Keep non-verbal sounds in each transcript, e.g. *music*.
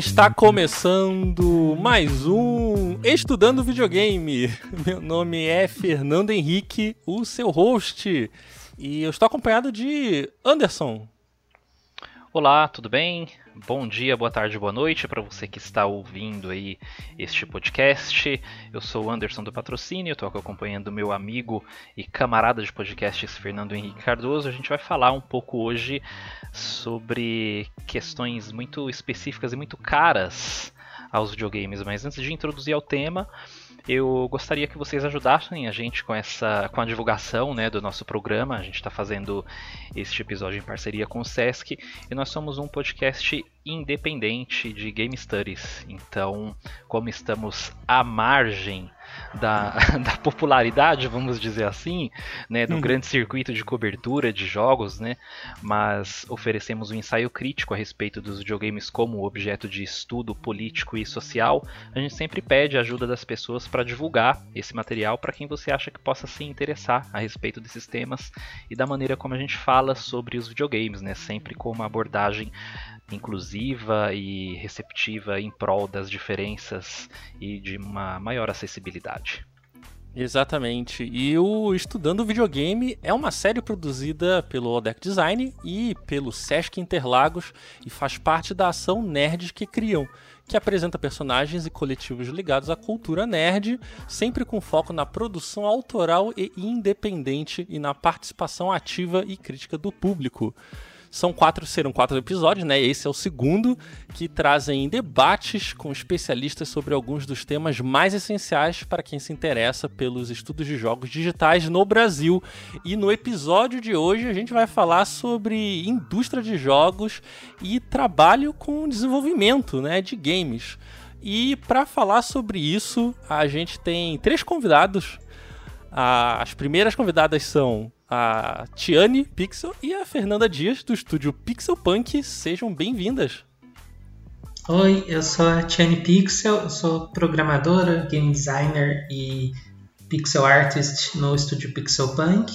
Está começando mais um Estudando Videogame. Meu nome é Fernando Henrique, o seu host, e eu estou acompanhado de Anderson. Olá, tudo bem? Bom dia, boa tarde, boa noite para você que está ouvindo aí este podcast. Eu sou o Anderson do Patrocínio, estou acompanhando meu amigo e camarada de podcasts Fernando Henrique Cardoso. A gente vai falar um pouco hoje sobre questões muito específicas e muito caras aos videogames, mas antes de introduzir ao tema, eu gostaria que vocês ajudassem a gente com essa com a divulgação né, do nosso programa. A gente está fazendo este episódio em parceria com o Sesc e nós somos um podcast independente de Game Studies. Então, como estamos à margem da, *laughs* da popularidade, vamos dizer assim, né, do uhum. grande circuito de cobertura de jogos, né, mas oferecemos um ensaio crítico a respeito dos videogames como objeto de estudo político e social. A gente sempre pede a ajuda das pessoas para divulgar esse material para quem você acha que possa se interessar a respeito desses temas e da maneira como a gente fala sobre os videogames, né, sempre com uma abordagem inclusiva e receptiva em prol das diferenças e de uma maior acessibilidade. Exatamente. E o Estudando Videogame é uma série produzida pelo Odeck Design e pelo Sesc Interlagos e faz parte da ação Nerds que criam, que apresenta personagens e coletivos ligados à cultura nerd, sempre com foco na produção autoral e independente e na participação ativa e crítica do público. São quatro, serão quatro episódios, né? Esse é o segundo, que trazem debates com especialistas sobre alguns dos temas mais essenciais para quem se interessa pelos estudos de jogos digitais no Brasil. E no episódio de hoje a gente vai falar sobre indústria de jogos e trabalho com desenvolvimento, né, de games. E para falar sobre isso, a gente tem três convidados. As primeiras convidadas são a Tiane Pixel e a Fernanda Dias, do estúdio Pixel Punk. Sejam bem-vindas. Oi, eu sou a Tiane Pixel, eu sou programadora, game designer e pixel artist no estúdio Pixel Punk.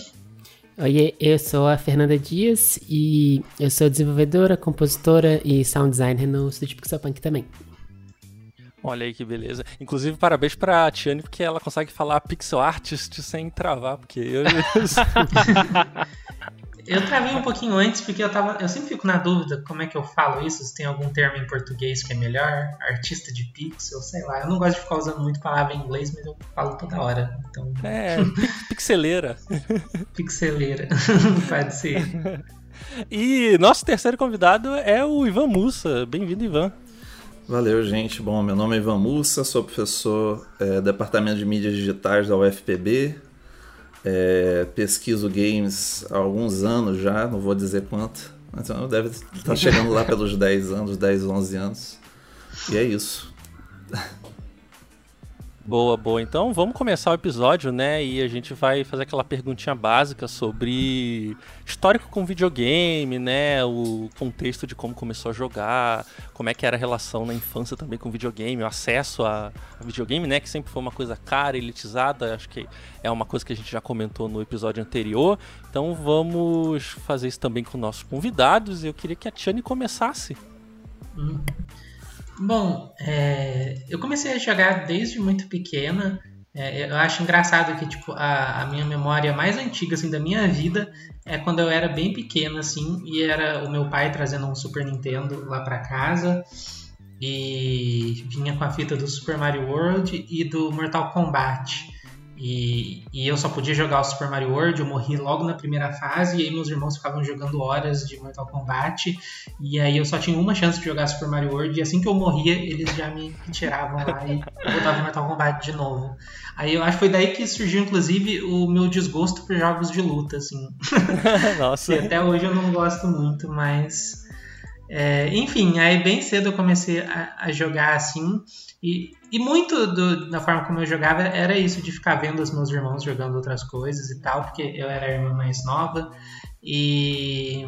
Oi, eu sou a Fernanda Dias e eu sou desenvolvedora, compositora e sound designer no estúdio Pixel Punk também. Olha aí que beleza. Inclusive, parabéns pra Tiane, porque ela consegue falar pixel artist sem travar, porque eu. *laughs* eu travei um pouquinho antes, porque eu tava. Eu sempre fico na dúvida como é que eu falo isso, se tem algum termo em português que é melhor, artista de pixel, sei lá. Eu não gosto de ficar usando muito palavra em inglês, mas eu falo toda hora. Então... É, pixeleira. *laughs* pixeleira, *laughs* pode ser. E nosso terceiro convidado é o Ivan Mussa. Bem-vindo, Ivan. Valeu, gente. Bom, meu nome é Ivan Mussa, sou professor é, Departamento de Mídias Digitais da UFPB. É, pesquiso games há alguns anos já, não vou dizer quanto. Então deve estar chegando lá pelos *laughs* 10 anos, 10, 11 anos. E é isso. Boa, boa. Então vamos começar o episódio, né? E a gente vai fazer aquela perguntinha básica sobre histórico com videogame, né? O contexto de como começou a jogar, como é que era a relação na infância também com videogame, o acesso a, videogame, né? Que sempre foi uma coisa cara, elitizada. Acho que é uma coisa que a gente já comentou no episódio anterior. Então vamos fazer isso também com nossos convidados. Eu queria que a Tiane começasse. Hum. Bom, é, eu comecei a jogar desde muito pequena. É, eu acho engraçado que tipo a, a, minha memória mais antiga assim da minha vida é quando eu era bem pequena assim e era o meu pai trazendo um Super Nintendo lá para casa e vinha com a fita do Super Mario World e do Mortal Kombat. E, e, eu só podia jogar o Super Mario World, eu morri logo na primeira fase, e aí meus irmãos ficavam jogando horas de Mortal Kombat, e aí eu só tinha uma chance de jogar Super Mario World, e assim que eu morria, eles já me tiravam lá e botavam Mortal Kombat de novo. Aí eu acho que foi daí que surgiu, inclusive, o meu desgosto por jogos de luta, assim. *laughs* Nossa. e até hoje eu não gosto muito, mas. É, enfim, aí bem cedo eu comecei a, a jogar assim. E, e muito do, da forma como eu jogava era isso, de ficar vendo os meus irmãos jogando outras coisas e tal, porque eu era a irmã mais nova. E,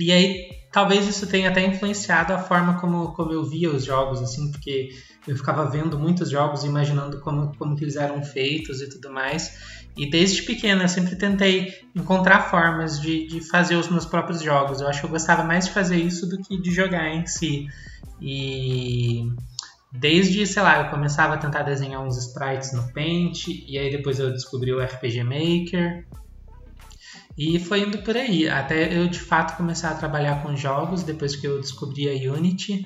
e aí, talvez isso tenha até influenciado a forma como, como eu via os jogos, assim, porque eu ficava vendo muitos jogos, imaginando como, como que eles eram feitos e tudo mais. E desde pequena eu sempre tentei encontrar formas de, de fazer os meus próprios jogos. Eu acho que eu gostava mais de fazer isso do que de jogar em si. E desde, sei lá, eu começava a tentar desenhar uns sprites no Paint, e aí depois eu descobri o RPG Maker. E foi indo por aí, até eu de fato começar a trabalhar com jogos depois que eu descobri a Unity.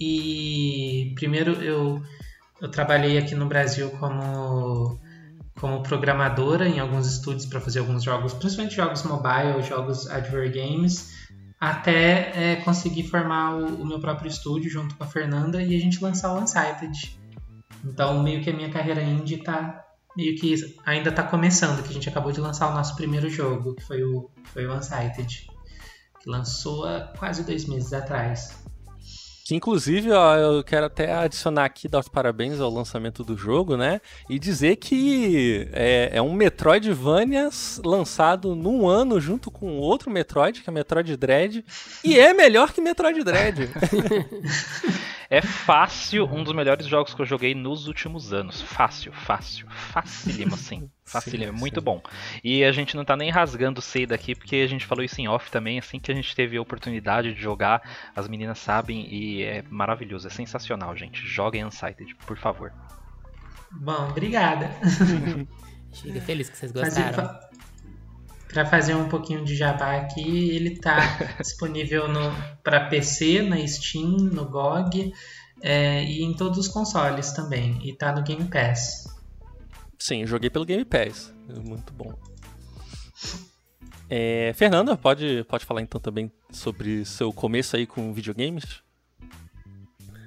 E primeiro eu, eu trabalhei aqui no Brasil como, como programadora em alguns estúdios para fazer alguns jogos, principalmente jogos mobile, jogos adver games, até é, conseguir formar o, o, meu próprio estúdio junto com a Fernanda e a gente lançar o Unsighted. Então meio que a minha carreira indie está meio que ainda está começando, que a gente acabou de lançar o nosso primeiro jogo, que foi o, foi o Unsighted, que lançou há quase dois meses atrás. Que inclusive, ó, eu quero até adicionar aqui, dar os parabéns ao lançamento do jogo, né? E dizer que é, é um Metroidvania lançado num ano junto com outro Metroid, que é Metroid Dread, e é melhor que Metroid Dread. *laughs* É fácil um dos melhores jogos que eu joguei nos últimos anos. Fácil, fácil. Facílimo, assim. *laughs* Facílimo, sim, muito sim. bom. E a gente não tá nem rasgando cedo aqui, porque a gente falou isso em off também, assim que a gente teve a oportunidade de jogar, as meninas sabem e é maravilhoso, é sensacional, gente. Joguem Unsighted, por favor. Bom, obrigada. *laughs* *laughs* Chega feliz que vocês gostaram. Para fazer um pouquinho de jabá aqui, ele está *laughs* disponível para PC, na Steam, no GOG é, e em todos os consoles também. E está no Game Pass. Sim, joguei pelo Game Pass. Muito bom. É, Fernanda, pode, pode falar então também sobre seu começo aí com videogames?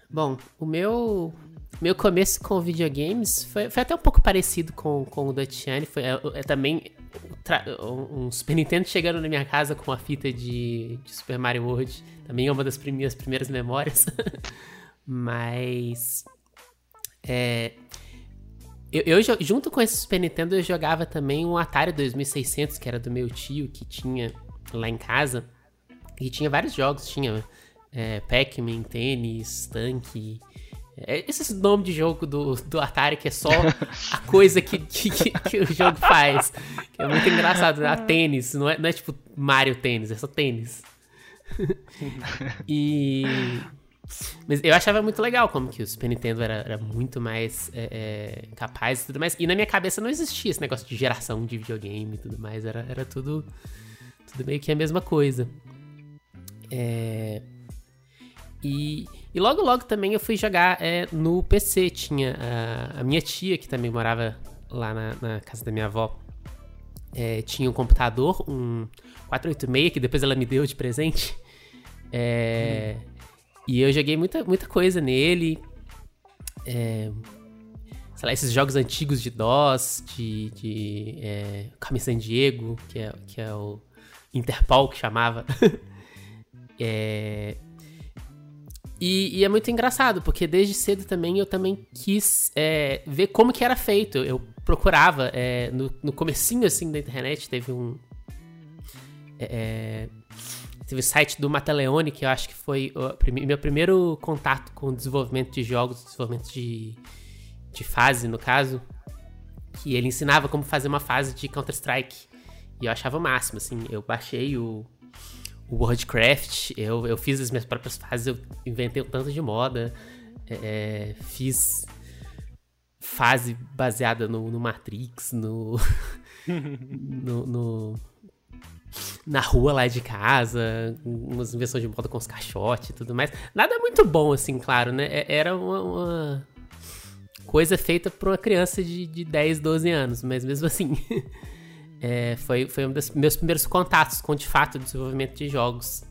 Bom, o meu meu começo com videogames foi, foi até um pouco parecido com, com o da Tiane. Foi é, é também um Super Nintendo chegando na minha casa com a fita de, de Super Mario World. Também é uma das minhas primeiras memórias. *laughs* Mas. É, eu, eu, junto com esse Super Nintendo, eu jogava também um Atari 2600, que era do meu tio, que tinha lá em casa. E tinha vários jogos. Tinha é, Pac-Man, tênis, tanque. É, esse nome de jogo do, do Atari que é só a coisa que, que, que, o jogo faz. Que é muito engraçado, né? A tênis, não é, não é tipo Mario tênis, é só tênis. e. Mas eu achava muito legal como que o Super Nintendo era, era muito mais é, é, capaz e tudo mais. E na minha cabeça não existia esse negócio de geração de videogame e tudo mais. Era, era tudo, tudo meio que a mesma coisa. É... E, e logo logo também eu fui jogar é, no PC. Tinha a, a, minha tia, que também morava lá na, na casa da minha avó, é, tinha um computador, um 486, que depois ela me deu de presente. É, hum. E eu joguei muita, muita coisa nele. É, sei lá, esses jogos antigos de DOS, de, de é, Carmen San Diego, que é, que é o Interpol que chamava. *laughs* é, e, e, é muito engraçado, porque desde cedo também eu também quis é, ver como que era feito. Eu procurava, é, no, no comecinho assim da internet, teve um... É, teve o site do Mataleone, que eu acho que foi o meu primeiro contato com o desenvolvimento de jogos, desenvolvimento de, de fase, no caso. Que ele ensinava como fazer uma fase de Counter-Strike. E eu achava o máximo, assim. Eu baixei o, o Worldcraft, eu, eu fiz as minhas próprias fases, eu inventei um tanto de moda, é, fiz fase baseada no, no Matrix, no, *laughs* no, no, na rua lá de casa, umas invenções de moda com os caixotes e tudo mais. Nada muito bom, assim, claro, né? É, era uma, uma coisa feita por uma criança de, de 10, 12 anos, mas mesmo assim... *laughs* é, foi, foi um dos meus primeiros contatos com, de fato, o desenvolvimento de jogos.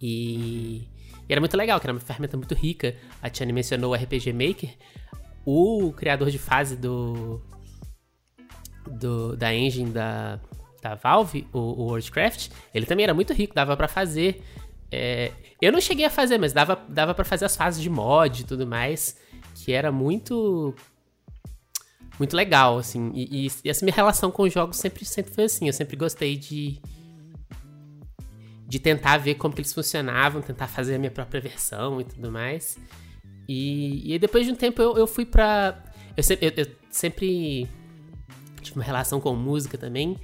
E, e, era muito legal, que era uma ferramenta muito rica. A Tiane mencionou o RPG Maker. O criador de fase do, do da engine da, da Valve, o, o WordCraft, ele também era muito rico, dava para fazer. É, eu não cheguei a fazer, mas dava, dava para fazer as fases de mod e tudo mais, que era muito muito legal, assim. E, e, essa minha relação com os jogos sempre, sempre foi assim. Eu sempre gostei de. de tentar ver como eles funcionavam, tentar fazer a minha própria versão e tudo mais. E, e depois de um tempo eu, eu fui pra. Eu sempre, eu, eu sempre tive uma relação com música também.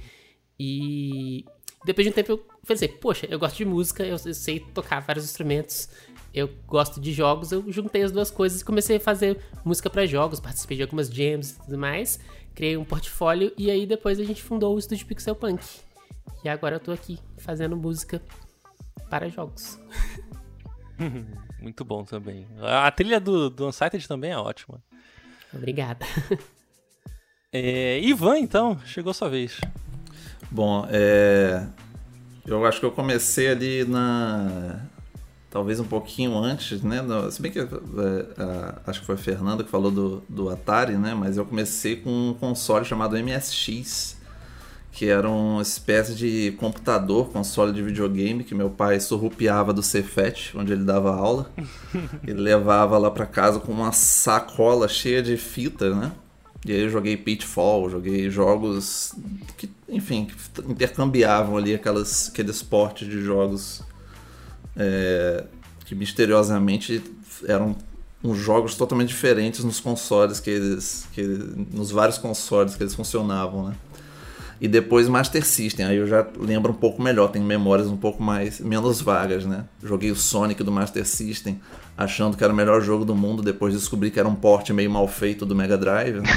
E depois de um tempo eu pensei, poxa, eu gosto de música, eu, eu sei tocar vários instrumentos, eu gosto de jogos, eu juntei as duas coisas e comecei a fazer música para jogos, participei de algumas jams e tudo mais, criei um portfólio e aí depois a gente fundou o estúdio Pixel Punk. E agora eu tô aqui fazendo música para jogos. *laughs* Muito bom também. A trilha do, do Unsighted também é ótima. Obrigada. É, Ivan, então, chegou sua vez. Bom, é, eu acho que eu comecei ali na. Talvez um pouquinho antes, né? No, se bem que é, acho que foi a Fernanda que falou do, do Atari, né? Mas eu comecei com um console chamado MSX, que era uma espécie de computador, console de videogame que meu pai surrupiava do Cefet, onde ele dava aula. *laughs* ele levava lá para casa com uma sacola cheia de fita, né? E aí eu joguei Pitfall, joguei jogos que, enfim, que intercambiavam ali aquelas, aqueles portes de jogos é, que misteriosamente eram uns jogos totalmente diferentes nos consoles que eles, que nos vários consoles que eles funcionavam, né? E depois Master System, aí eu já lembro um pouco melhor, tenho memórias um pouco mais menos vagas, né? Joguei o Sonic do Master System, achando que era o melhor jogo do mundo, depois descobri que era um porte meio mal feito do Mega Drive. Né?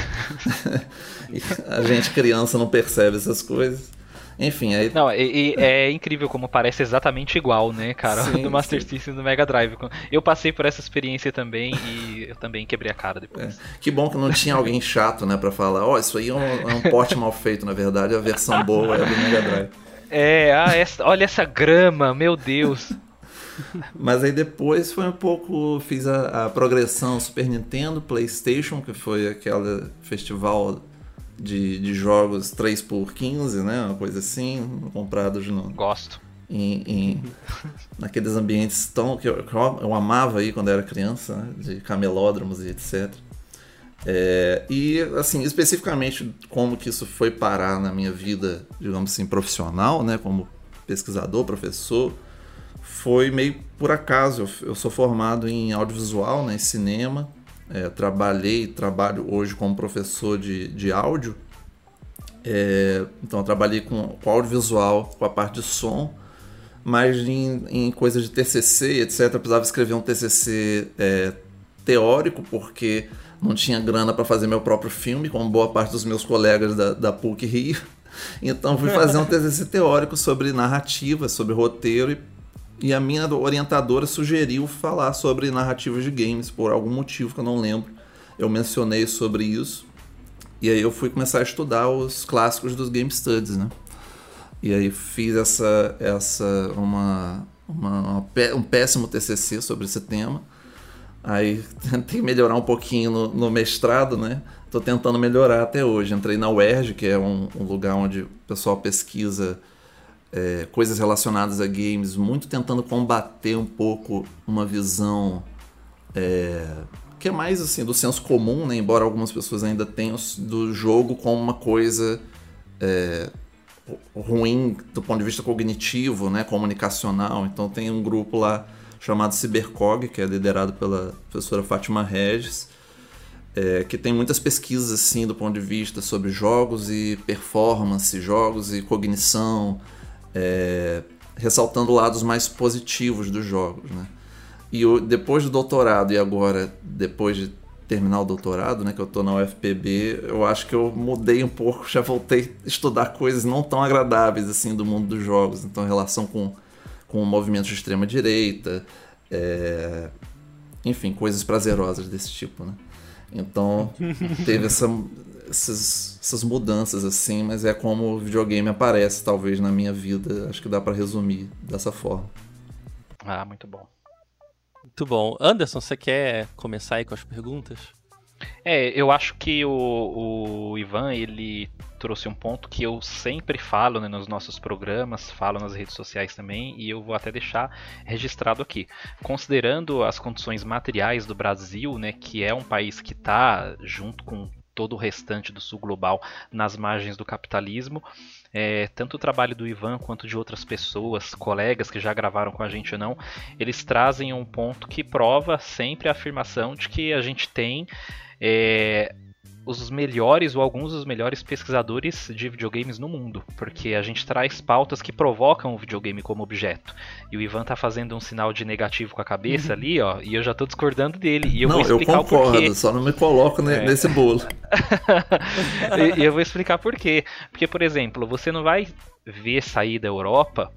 *laughs* a gente criança não percebe essas coisas. Enfim, aí. Não, e, e é incrível como parece exatamente igual, né, cara? Sim, *laughs* do Master sim. System e do Mega Drive. Eu passei por essa experiência também e eu também quebrei a cara depois. É. Que bom que não tinha alguém chato, né, pra falar, ó, oh, isso aí é um, é um porte mal feito, na verdade, a versão boa é do Mega Drive. É, ah, essa, olha essa grama, meu Deus. Mas aí depois foi um pouco. Fiz a, a progressão Super Nintendo, PlayStation, que foi aquele festival de, de jogos 3x15, né? Uma coisa assim, comprados no. Gosto. Em, em, *laughs* naqueles ambientes tão que eu, que eu, amava aí quando era criança, né? de camelódromos e etc. É, e assim, especificamente como que isso foi parar na minha vida, digamos assim, profissional, né? Como pesquisador, professor, foi meio por acaso. Eu, eu sou formado em audiovisual, né, em cinema, é, trabalhei, trabalho hoje como professor de, de áudio. É, então, trabalhei com, com audiovisual, com a parte de som, mas em, em coisas de TCC, etc. Eu precisava escrever um TCC é, teórico, porque não tinha grana para fazer meu próprio filme, como boa parte dos meus colegas da, da PUC Rio. *laughs* Então, fui fazer um TCC teórico sobre narrativa, sobre roteiro e e a minha orientadora sugeriu falar sobre narrativas de games, por algum motivo que eu não lembro. Eu mencionei sobre isso. E aí eu fui começar a estudar os clássicos dos Game Studies, né? E aí fiz essa, essa uma, uma, um péssimo TCC sobre esse tema. Aí *laughs* tentei melhorar um pouquinho no, no mestrado, né? Tô tentando melhorar até hoje. Entrei na UERJ, que é um, um lugar onde o pessoal pesquisa é, coisas relacionadas a games, muito tentando combater um pouco uma visão é, que é mais assim do senso comum, né? embora algumas pessoas ainda tenham do jogo como uma coisa é, ruim do ponto de vista cognitivo, né? comunicacional. Então tem um grupo lá chamado Cybercog, que é liderado pela professora Fátima Regis, é, que tem muitas pesquisas assim do ponto de vista sobre jogos e performance, jogos e cognição, é, ressaltando lados mais positivos dos jogos, né? E eu, depois do doutorado e agora depois de terminar o doutorado, né, que eu estou na UFPB, eu acho que eu mudei um pouco, *laughs* já voltei a estudar coisas não tão agradáveis assim do mundo dos jogos, então em relação com com movimentos de extrema direita, é, enfim, coisas prazerosas desse tipo, né? Então teve essa, essas, essas mudanças assim, mas é como o videogame aparece talvez na minha vida. Acho que dá para resumir dessa forma. Ah, muito bom. Muito bom. Anderson, você quer começar aí com as perguntas? É, eu acho que o, o Ivan ele trouxe um ponto que eu sempre falo né, nos nossos programas, falo nas redes sociais também, e eu vou até deixar registrado aqui. Considerando as condições materiais do Brasil, né, que é um país que está junto com todo o restante do sul global nas margens do capitalismo. É, tanto o trabalho do Ivan quanto de outras pessoas, colegas que já gravaram com a gente ou não, eles trazem um ponto que prova sempre a afirmação de que a gente tem é, os melhores ou alguns dos melhores pesquisadores de videogames no mundo, porque a gente traz pautas que provocam o videogame como objeto. E o Ivan tá fazendo um sinal de negativo com a cabeça uhum. *laughs* ali, ó, e eu já tô discordando dele. E eu não, vou explicar eu concordo, o porquê. só não me coloco é. nesse bolo. *laughs* e eu vou explicar por quê. Porque, por exemplo, você não vai ver sair da Europa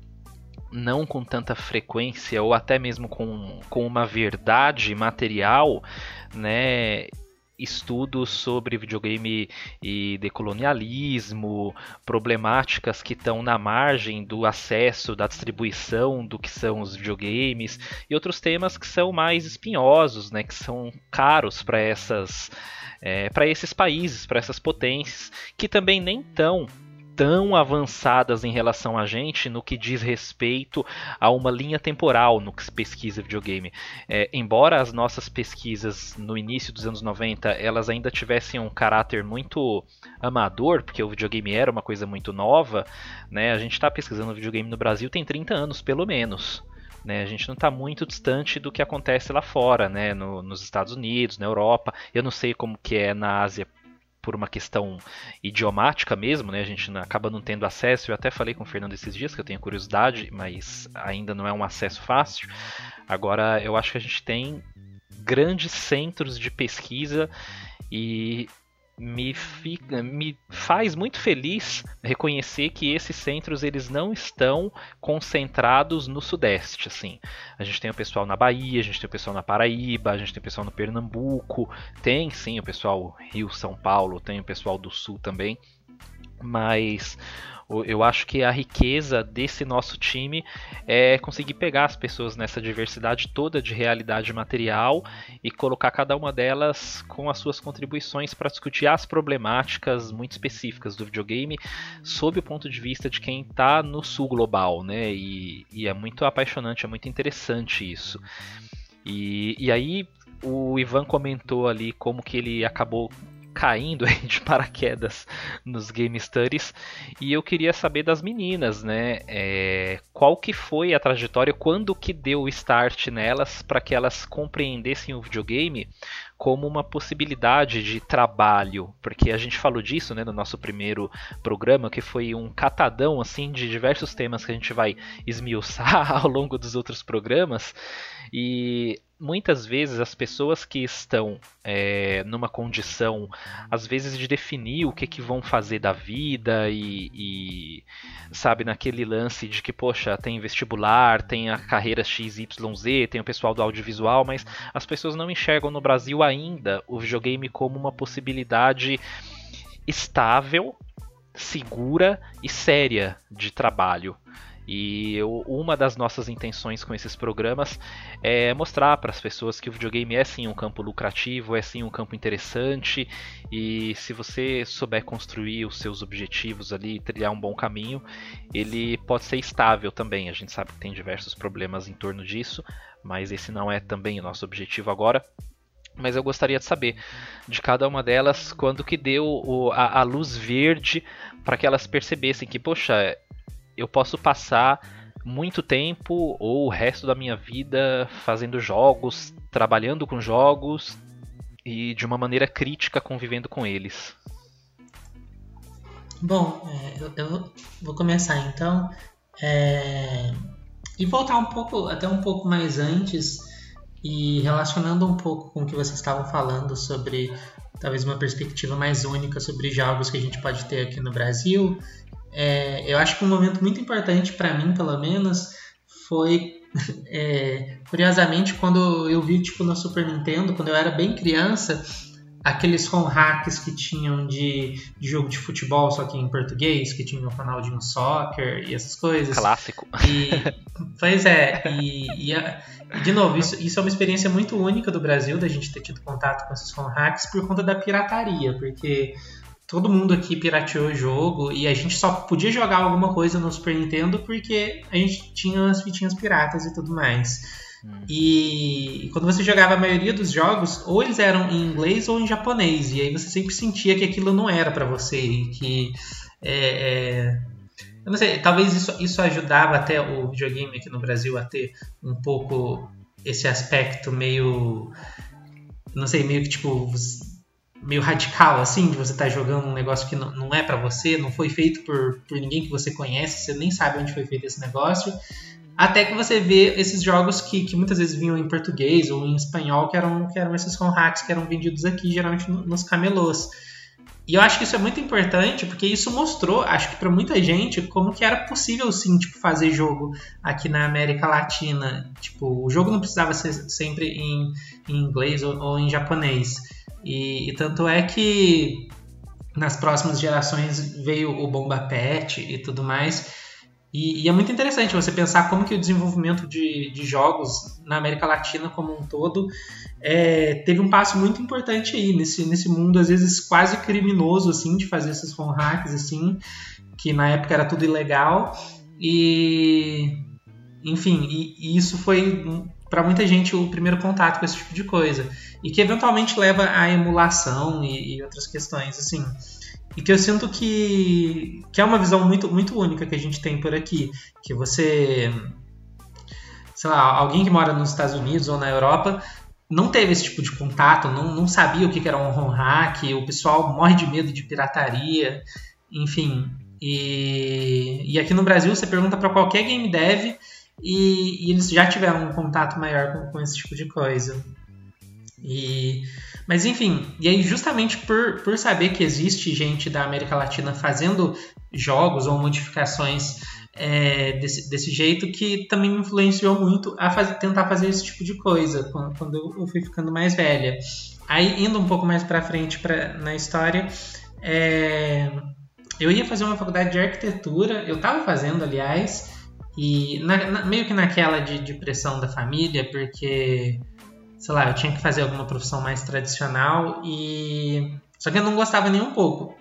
não com tanta frequência ou até mesmo com, com uma verdade material, né, estudos sobre videogame e decolonialismo, problemáticas que estão na margem do acesso, da distribuição do que são os videogames e outros temas que são mais espinhosos, né, que são caros para essas é, para esses países, para essas potências, que também nem tão tão avançadas em relação a gente no que diz respeito a uma linha temporal no que se pesquisa videogame. É, embora as nossas pesquisas no início dos anos 90 elas ainda tivessem um caráter muito amador, porque o videogame era uma coisa muito nova, né? A gente está pesquisando videogame no Brasil tem 30 anos, pelo menos. Né, a gente não está muito distante do que acontece lá fora, né, no, nos Estados Unidos, na Europa. Eu não sei como que é na Ásia por uma questão idiomática mesmo, né? A gente acaba não tendo acesso. Eu até falei com o Fernando esses dias que eu tenho curiosidade, mas ainda não é um acesso fácil. Agora, eu acho que a gente tem grandes centros de pesquisa e me, fica, me faz muito feliz reconhecer que esses centros eles não estão concentrados no sudeste assim. A gente tem o pessoal na Bahia a gente tem o pessoal na Paraíba a gente tem o pessoal no Pernambuco tem sim o pessoal Rio São Paulo tem o pessoal do Sul também mas eu acho que a riqueza desse nosso time é conseguir pegar as pessoas nessa diversidade toda de realidade material e colocar cada uma delas com as suas contribuições para discutir as problemáticas muito específicas do videogame sob o ponto de vista de quem está no sul global, né? E, e, é muito apaixonante, é muito interessante isso. E, e aí o Ivan comentou ali como que ele acabou caindo de paraquedas nos Game Studies e eu queria saber das meninas, né? É, qual que foi a trajetória, quando que deu o start nelas para que elas compreendessem o videogame como uma possibilidade de trabalho, porque a gente falou disso, né, no nosso primeiro programa, que foi um catadão assim de diversos temas que a gente vai esmiuçar *laughs* ao longo dos outros programas. E muitas vezes as pessoas que estão é, numa condição, às vezes, de definir o que, que vão fazer da vida e, e, sabe, naquele lance de que, poxa, tem vestibular, tem a carreira XYZ, tem o pessoal do audiovisual, mas as pessoas não enxergam no Brasil ainda o videogame como uma possibilidade estável, segura e séria de trabalho. E eu, uma das nossas intenções com esses programas é mostrar para as pessoas que o videogame é sim um campo lucrativo, é sim um campo interessante e se você souber construir os seus objetivos ali, trilhar um bom caminho, ele pode ser estável também. A gente sabe que tem diversos problemas em torno disso, mas esse não é também o nosso objetivo agora mas eu gostaria de saber de cada uma delas quando que deu o, a, a, luz verde para que elas percebessem que, poxa, eu posso passar muito tempo ou o resto da minha vida fazendo jogos, trabalhando com jogos e de uma maneira crítica convivendo com eles. Bom, é, eu, vou começar então é, e voltar um pouco, até um pouco mais antes e relacionando um pouco com o que vocês estavam falando sobre talvez uma perspectiva mais única sobre jogos que a gente pode ter aqui no Brasil é, eu acho que um momento muito importante para mim, pelo menos, foi *laughs* é, curiosamente quando eu vi tipo no Super Nintendo, quando eu era bem criança, aqueles home hacks que tinham de, de, jogo de futebol, só que em português, que tinha o Ronaldinho Soccer e essas coisas. Clássico. E, pois é, e, e, de novo, isso, isso é uma experiência muito única do Brasil, da gente ter tido contato com esses home hacks por conta da pirataria, porque todo mundo aqui pirateou o jogo e a gente só podia jogar alguma coisa no Super Nintendo porque a gente tinha as fitinhas piratas e tudo mais. Hum. E, quando você jogava a maioria dos jogos, ou eles eram em inglês ou em japonês, e aí você sempre sentia que aquilo não era para você, e que é, é, eu não sei, talvez isso, isso ajudava até o videogame aqui no Brasil a ter um pouco esse aspecto meio. Não sei, meio que tipo. Meio radical, assim, de você estar tá jogando um negócio que não, não é para você, não foi feito por, por ninguém que você conhece, você nem sabe onde foi feito esse negócio. Até que você vê esses jogos que, que muitas vezes vinham em português ou em espanhol, que eram, que eram esses ROM hacks que eram vendidos aqui, geralmente nos camelôs. E eu acho que isso é muito importante porque isso mostrou, acho que para muita gente, como que era possível sim, tipo, fazer jogo aqui na América Latina. Tipo, o jogo não precisava ser sempre em, em inglês ou, ou, em japonês. E, e, tanto é que nas próximas gerações veio o Bomba Pet e tudo mais. E, e, é muito interessante você pensar como que o desenvolvimento de, de jogos na América Latina como um todo é, teve um passo muito importante aí nesse, nesse mundo às vezes quase criminoso assim de fazer esses phone hacks assim que na época era tudo ilegal e enfim e, e isso foi para muita gente o primeiro contato com esse tipo de coisa e que eventualmente leva à emulação e, e outras questões assim e que eu sinto que, que é uma visão muito, muito única que a gente tem por aqui. Que você, sei lá, alguém que mora nos Estados Unidos ou na Europa não teve esse tipo de contato, não, não sabia o que era um home hack, o pessoal morre de medo de pirataria, enfim. E, e aqui no Brasil você pergunta para qualquer game dev e, e, eles já tiveram um contato maior com, com esse tipo de coisa. E mas enfim, e aí justamente por, por saber que existe gente da América Latina fazendo jogos ou modificações é, desse, desse jeito que também me influenciou muito a fazer, tentar fazer esse tipo de coisa quando, quando eu fui ficando mais velha. Aí indo um pouco mais para frente pra, na história, é, eu ia fazer uma faculdade de arquitetura, eu estava fazendo, aliás, e na, na, meio que naquela de, de pressão da família, porque sei lá, eu tinha que fazer alguma profissão mais tradicional e só que eu não gostava nem um pouco.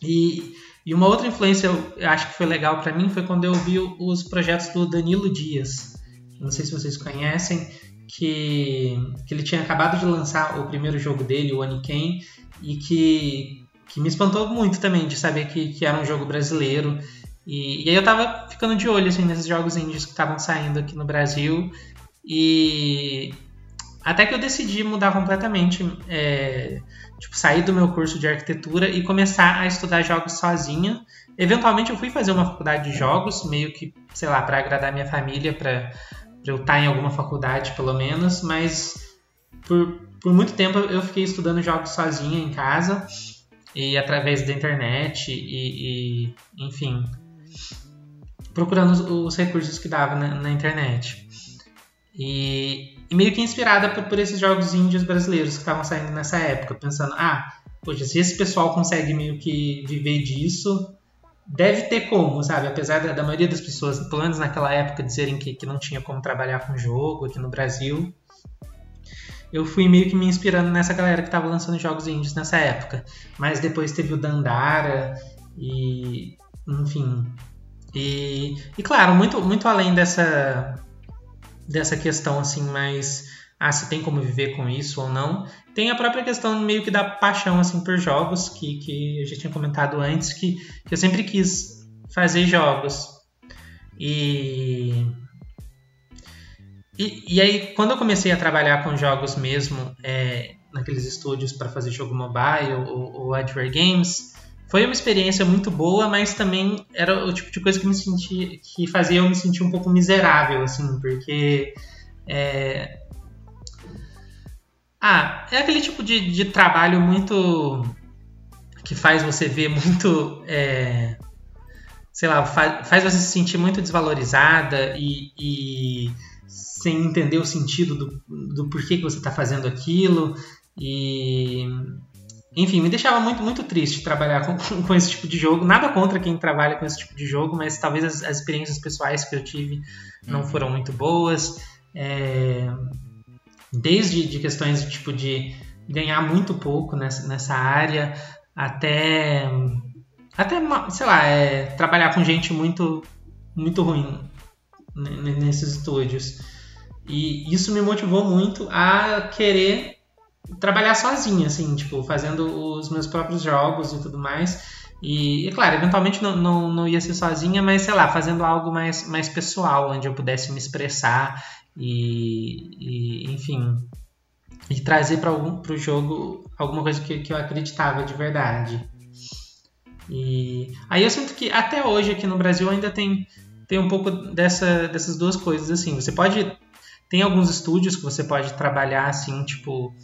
E, e uma outra influência eu acho que foi legal para mim foi quando eu vi os projetos do Danilo Dias. Não sei se vocês conhecem, que, que ele tinha acabado de lançar o primeiro jogo dele, o Oniken, e que, que me espantou muito também de saber que, que era um jogo brasileiro. E, e aí eu tava ficando de olho assim, nesses jogos indies que estavam saindo aqui no Brasil. E, até que eu decidi mudar completamente, é, tipo, sair do meu curso de arquitetura e começar a estudar jogos sozinha. Eventualmente eu fui fazer uma faculdade de jogos, meio que, sei lá, para agradar minha família, para eu estar em alguma faculdade pelo menos, mas por, por muito tempo eu fiquei estudando jogos sozinha em casa e através da internet e, e enfim, procurando os, os, recursos que dava na, na internet. E e meio que inspirada por, por esses jogos índios brasileiros que estavam saindo nessa época, pensando, ah, poxa, se esse pessoal consegue meio que viver disso, deve ter como, sabe? Apesar da, da maioria das pessoas, pelo menos naquela época, dizerem que, que não tinha como trabalhar com jogo aqui no Brasil, eu fui meio que me inspirando nessa galera que estava lançando jogos indies nessa época. Mas depois teve o Dandara e. enfim. E, e claro, muito, muito além dessa, dessa questão assim mais ah, se tem como viver com isso ou não. Tem a própria questão meio que da paixão assim por jogos, que, que eu já tinha comentado antes, que, que eu sempre quis fazer jogos. E, e, e aí, quando eu comecei a trabalhar com jogos mesmo, é, naqueles estúdios para fazer jogo mobile ou, ou Adware Games, foi uma experiência muito boa, mas também era o tipo de coisa que me senti, que fazia eu me sentir um pouco miserável, assim, porque é... ah, é aquele tipo de, de trabalho muito que faz você ver muito, é... sei lá, faz, faz você se sentir muito desvalorizada e, e sem entender o sentido do, do porquê que você está fazendo aquilo e enfim, me deixava muito, muito triste trabalhar *laughs* com, com, esse tipo de jogo. Nada contra quem trabalha com esse tipo de jogo, mas talvez as, as experiências pessoais que eu tive não uhum. foram muito boas. É, desde de questões de, tipo de ganhar muito pouco nessa, nessa área, até, até sei lá, é, trabalhar com gente muito, muito ruim nesses estúdios. E isso me motivou muito a querer trabalhar sozinho, assim, tipo, fazendo os meus próprios jogos e tudo mais. E, claro, eventualmente não, não, não ia ser sozinha, mas sei lá, fazendo algo mais, mais pessoal, onde eu pudesse me expressar e, e enfim, e trazer para o jogo alguma coisa que, que eu acreditava de verdade. E aí eu sinto que até hoje aqui no Brasil ainda tem, tem um pouco dessa, dessas duas coisas assim. Você pode tem alguns estúdios que você pode trabalhar assim, tipo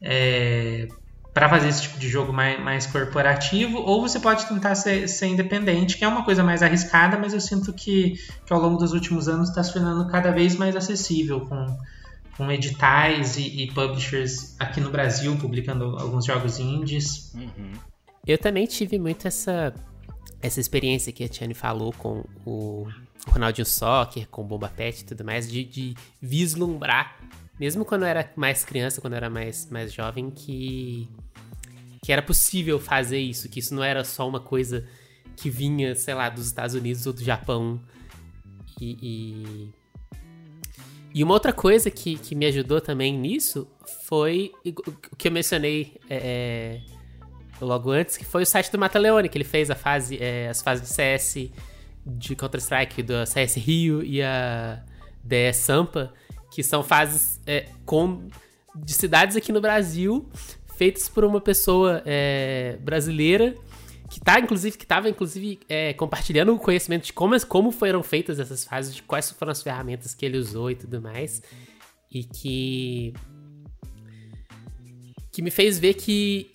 é, para fazer esse tipo de jogo mais, mais corporativo, ou você pode tentar ser, ser, independente, que é uma coisa mais arriscada, mas eu sinto que, que ao longo dos últimos anos está se tornando cada vez mais acessível com, com editais e, e, publishers aqui no Brasil publicando alguns jogos indies. Uhum. Eu também tive muito essa, essa experiência que a Tiane falou com o, Ronaldinho Soccer, com o Bomba Pet e tudo mais, de, de vislumbrar mesmo quando eu era mais criança, quando eu era mais, mais jovem, que, que era possível fazer isso, que isso não era só uma coisa que vinha, sei lá, dos Estados Unidos ou do Japão. E, e, e uma outra coisa que, que me ajudou também nisso foi o que eu mencionei é, é, logo antes, que foi o site do Mataleone, que ele fez a fase, é, as fases de CS, de Counter-Strike, do CS Rio e a DS Sampa que são fases é, com, de cidades aqui no Brasil, feitas por uma pessoa é, brasileira que tá, inclusive, que estava inclusive é, compartilhando o conhecimento de como, como foram feitas essas fases, de quais foram as ferramentas que ele usou e tudo mais. E que. que me fez ver que.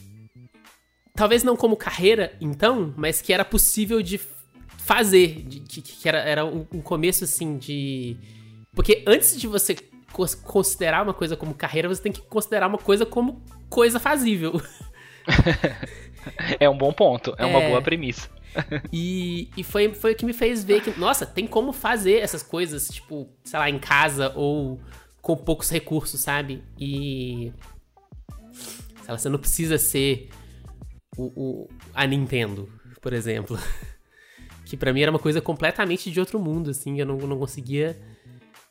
Talvez não como carreira, então, mas que era possível de fazer. De, que, que era, era um, um começo assim de. Porque antes de você considerar uma coisa como carreira, você tem que considerar uma coisa como coisa fazível. *laughs* é um bom ponto, é, é uma boa premissa. *laughs* e, e foi, foi o que me fez ver que, nossa, tem como fazer essas coisas, tipo, sei lá, em casa ou com poucos recursos, sabe? E. Sei lá, você não precisa ser o, o a Nintendo, por exemplo. *laughs* que para mim era uma coisa completamente de outro mundo, assim, eu não, não conseguia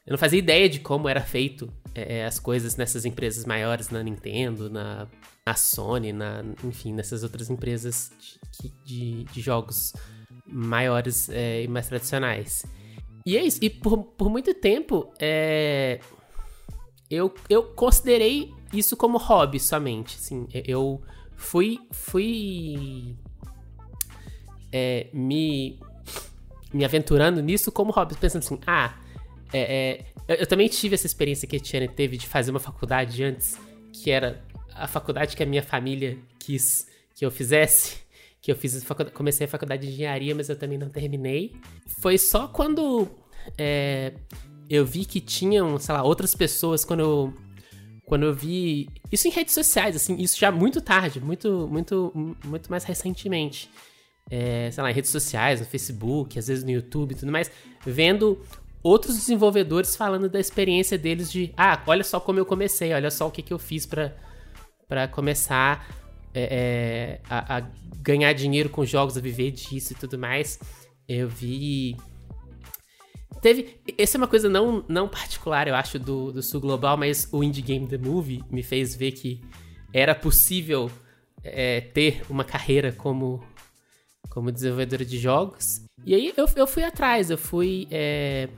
eu não fazia ideia de como era feito é, é, as coisas nessas empresas maiores, na Nintendo, na, na Sony, na, enfim, nessas outras empresas de, de, de jogos maiores é, e mais tradicionais. E é isso. E por, por muito tempo, é, eu, eu considerei isso como hobby somente. Assim, eu fui, fui é, me, me aventurando nisso como hobby, pensando assim, ah, é, é, eu, também tive essa experiência que a Tiane teve de fazer uma faculdade antes, que era a faculdade que a minha família quis que eu fizesse. Que eu fiz comecei a faculdade de engenharia, mas eu também não terminei. Foi só quando é, eu vi que tinham, sei lá, outras pessoas, quando eu, quando eu vi. Isso em redes sociais, assim, isso já muito tarde, muito, muito, muito mais recentemente. É, sei lá, em redes sociais, no Facebook, às vezes no YouTube e tudo mais, vendo outros desenvolvedores falando da experiência deles de, ah, olha só como eu comecei, olha só o que, que eu fiz para começar é, a, a, ganhar dinheiro com jogos, a viver disso e tudo mais. Eu vi. Teve. Essa é uma coisa não, não particular, eu acho, do, do Sul Global, mas o Indie Game The Movie me fez ver que era possível é, ter uma carreira como, como desenvolvedora de jogos. E aí eu, eu fui atrás, eu fui é,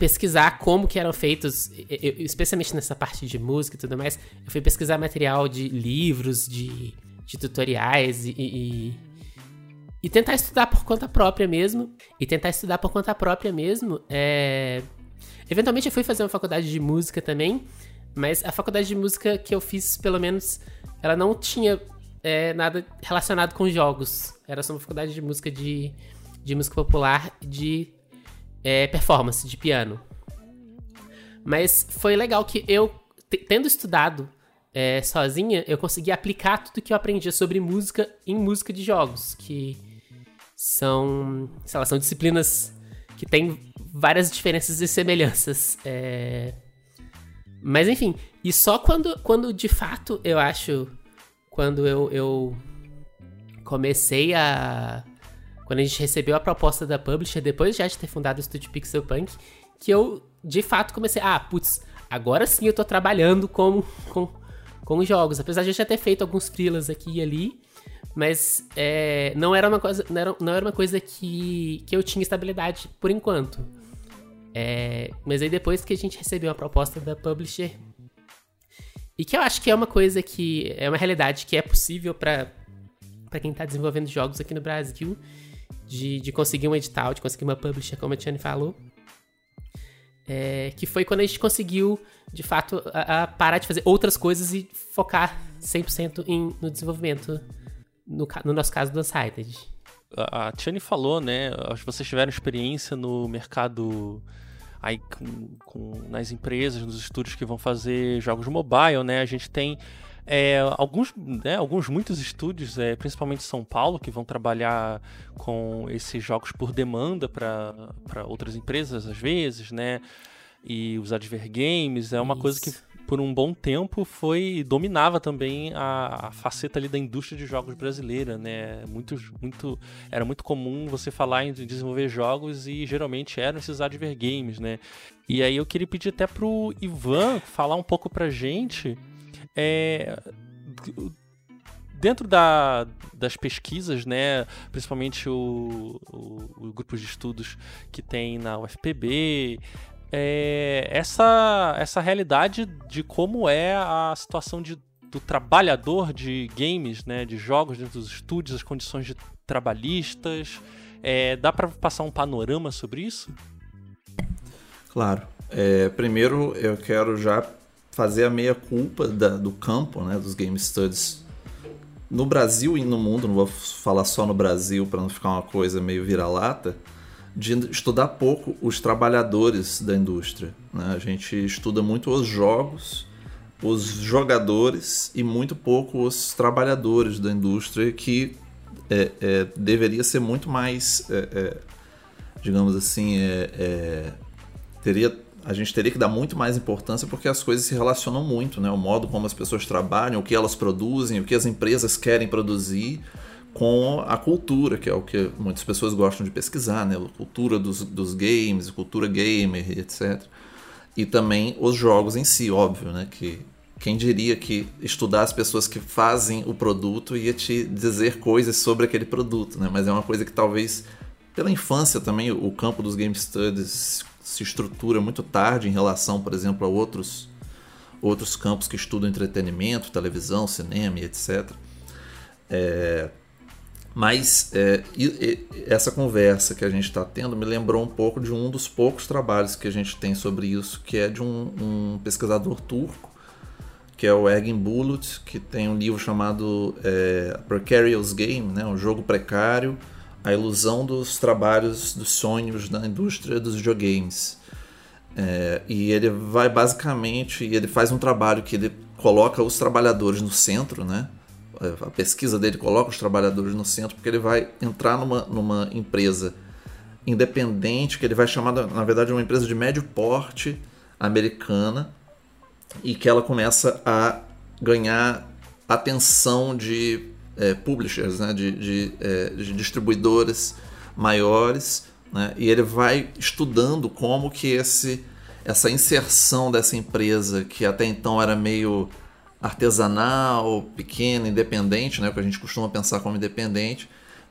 pesquisar como que eram feitos, especialmente nessa parte de música e tudo mais, eu fui pesquisar material de livros, de, de tutoriais e, e, e, tentar estudar por conta própria mesmo. E tentar estudar por conta própria mesmo. É... Eventualmente eu fui fazer uma faculdade de música também, mas a faculdade de música que eu fiz, pelo menos, ela não tinha é, nada relacionado com jogos. Era só uma faculdade de música de, de música popular de é, performance de piano. Mas foi legal que eu, tendo estudado é, sozinha, eu consegui aplicar tudo que eu aprendia sobre música em música de jogos, que são, sei lá, são disciplinas que têm várias diferenças e semelhanças. É... Mas enfim, e só quando, quando de fato eu acho, quando eu, eu comecei a quando a gente recebeu a proposta da publisher, depois já de ter fundado o estúdio Pixel Punk, que eu, de fato, comecei, ah, putz, agora sim eu tô trabalhando com, com, com jogos. Apesar de eu já ter feito alguns freelas aqui e ali, mas é, não era uma coisa, não era, não era uma coisa que, que eu tinha estabilidade por enquanto. É, mas aí depois que a gente recebeu a proposta da publisher, e que eu acho que é uma coisa que é uma realidade que é possível para para quem está desenvolvendo jogos aqui no Brasil, de, de conseguir um edital, de conseguir uma publisher, como a Tiane falou. É, que foi quando a gente conseguiu, de fato, a, a parar de fazer outras coisas e focar 100% em, no desenvolvimento, no, no nosso caso, do Unsighted. A Tiane falou, né? Acho que vocês tiveram experiência no mercado aí com, com, nas empresas, nos estúdios que vão fazer jogos mobile, né? A gente tem é, alguns, né, alguns muitos estúdios, é, principalmente São Paulo, que vão trabalhar com esses jogos por demanda para outras empresas às vezes, né? E os advergames é uma Isso. coisa que por um bom tempo foi dominava também a, a, faceta ali da indústria de jogos brasileira, né? Muito, muito, era muito comum você falar em desenvolver jogos e geralmente eram esses advergames, né? E aí eu queria pedir até pro Ivan falar um pouco pra gente é, dentro da, das pesquisas, né, principalmente o, o, o, grupo de estudos que tem na UFPB, é, essa, essa realidade de como é a situação de, do trabalhador de games, né, de jogos dentro dos estúdios, as condições de trabalhistas, é, dá para passar um panorama sobre isso? Claro. É, primeiro eu quero já fazer a meia culpa da, do campo, né, dos game studies no Brasil e no mundo, não vou falar só no Brasil para não ficar uma coisa meio vira-lata, de estudar pouco os trabalhadores da indústria. Né? A gente estuda muito os jogos, os jogadores e muito pouco os trabalhadores da indústria, que é, é, deveria ser muito mais, é, é digamos assim, é, é, teria a gente teria que dar muito mais importância porque as coisas se relacionam muito, né? O modo como as pessoas trabalham, o que elas produzem, o que as empresas querem produzir com a cultura, que é o que muitas pessoas gostam de pesquisar, né? A cultura dos, dos games, cultura gamer, etc. E também os jogos em si, óbvio, né? Que quem diria que estudar as pessoas que fazem o produto ia te dizer coisas sobre aquele produto, né? Mas é uma coisa que talvez pela infância também o campo dos game studies se estrutura muito tarde em relação, por exemplo, a outros, outros campos que estudam entretenimento, televisão, cinema e etc. É, mas é, essa conversa que a gente está tendo me lembrou um pouco de um dos poucos trabalhos que a gente tem sobre isso, que é de um, um pesquisador turco, que é o Ergin Bulut, que tem um livro chamado é, Precarious Game, né, um jogo precário, a ilusão dos trabalhos, dos sonhos da indústria dos videogames. É, e ele vai basicamente, ele faz um trabalho que ele coloca os trabalhadores no centro, né? A pesquisa dele coloca os trabalhadores no centro porque ele vai entrar numa, numa empresa independente, que ele vai chamar, na verdade, uma empresa de médio porte americana e que ela começa a ganhar atenção de é, publishers, né, de, de, é, de distribuidoras maiores, né, e ele vai estudando como que esse, essa inserção dessa empresa, que até então era meio artesanal, pequena, independente, né, que a gente costuma pensar como independente,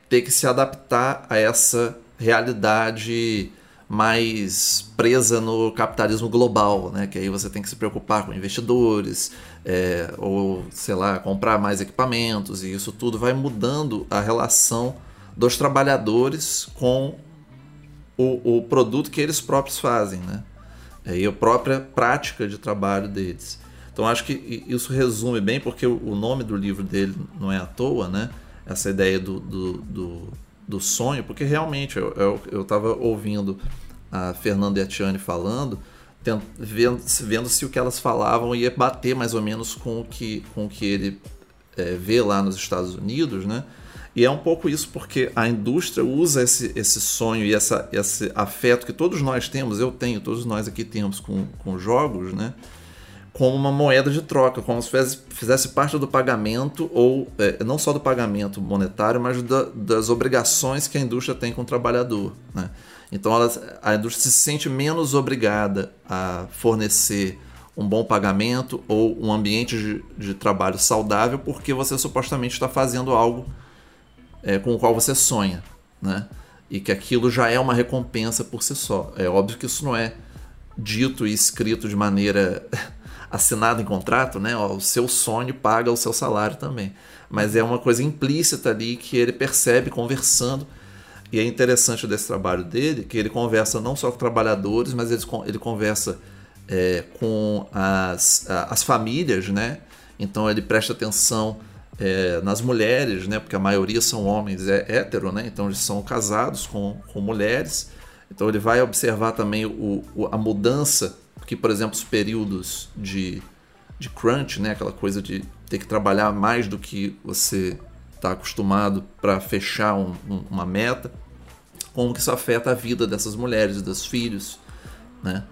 ter que se adaptar a essa realidade mais presa no capitalismo global, né? Que aí você tem que se preocupar com investidores, é, ou sei lá, comprar mais equipamentos, e isso tudo vai mudando a relação dos trabalhadores com o, o produto que eles próprios fazem, né? É, e a própria prática de trabalho deles. Então acho que isso resume bem, porque o nome do livro dele não é à toa, né? Essa ideia do, do, do do sonho, porque realmente eu estava ouvindo a Fernanda e a Tiane falando, vendo, vendo se o que elas falavam ia bater mais ou menos com o que, com o que ele é, vê lá nos Estados Unidos, né? E é um pouco isso porque a indústria usa esse, esse sonho e essa, esse afeto que todos nós temos, eu tenho, todos nós aqui temos com, com jogos, né? Como uma moeda de troca, como se fizesse, fizesse parte do pagamento, ou é, não só do pagamento monetário, mas da, das obrigações que a indústria tem com o trabalhador. Né? Então ela, a indústria se sente menos obrigada a fornecer um bom pagamento ou um ambiente de, de trabalho saudável porque você supostamente está fazendo algo é, com o qual você sonha, né? E que aquilo já é uma recompensa por si só. É óbvio que isso não é dito e escrito de maneira assinada em contrato, né? o seu sonho paga o seu salário também. Mas é uma coisa implícita ali que ele percebe conversando. E é interessante desse trabalho dele que ele conversa não só com trabalhadores, mas ele, ele conversa é, com as, as famílias, né? Então ele presta atenção é, nas mulheres, né? Porque a maioria são homens é, hétero, né? Então eles são casados com, com mulheres. Então ele vai observar também o, o, a mudança que, por exemplo, os períodos de, de crunch, né? Aquela coisa de ter que trabalhar mais do que você está acostumado para fechar um, um, uma meta, como que isso afeta a vida dessas mulheres, dos filhos, né?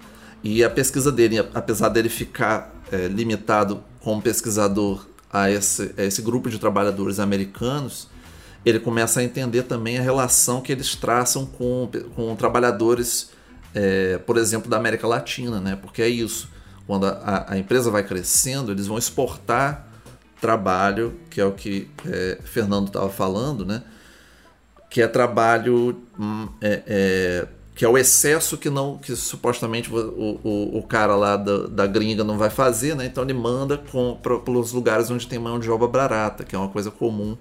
E a pesquisa dele, apesar dele ficar é, limitado como pesquisador a esse, a esse grupo de trabalhadores americanos, ele começa a entender também a relação que eles traçam com, com trabalhadores, é, por exemplo, da América Latina, né? Porque é isso. Quando a, a empresa vai crescendo, eles vão exportar trabalho, que é o que é, Fernando estava falando, né? Que é trabalho hum, é, é que é o excesso que não que supostamente o, o, o cara lá da, da gringa não vai fazer, né? Então ele manda para os lugares onde tem mão de obra barata, que é uma coisa comum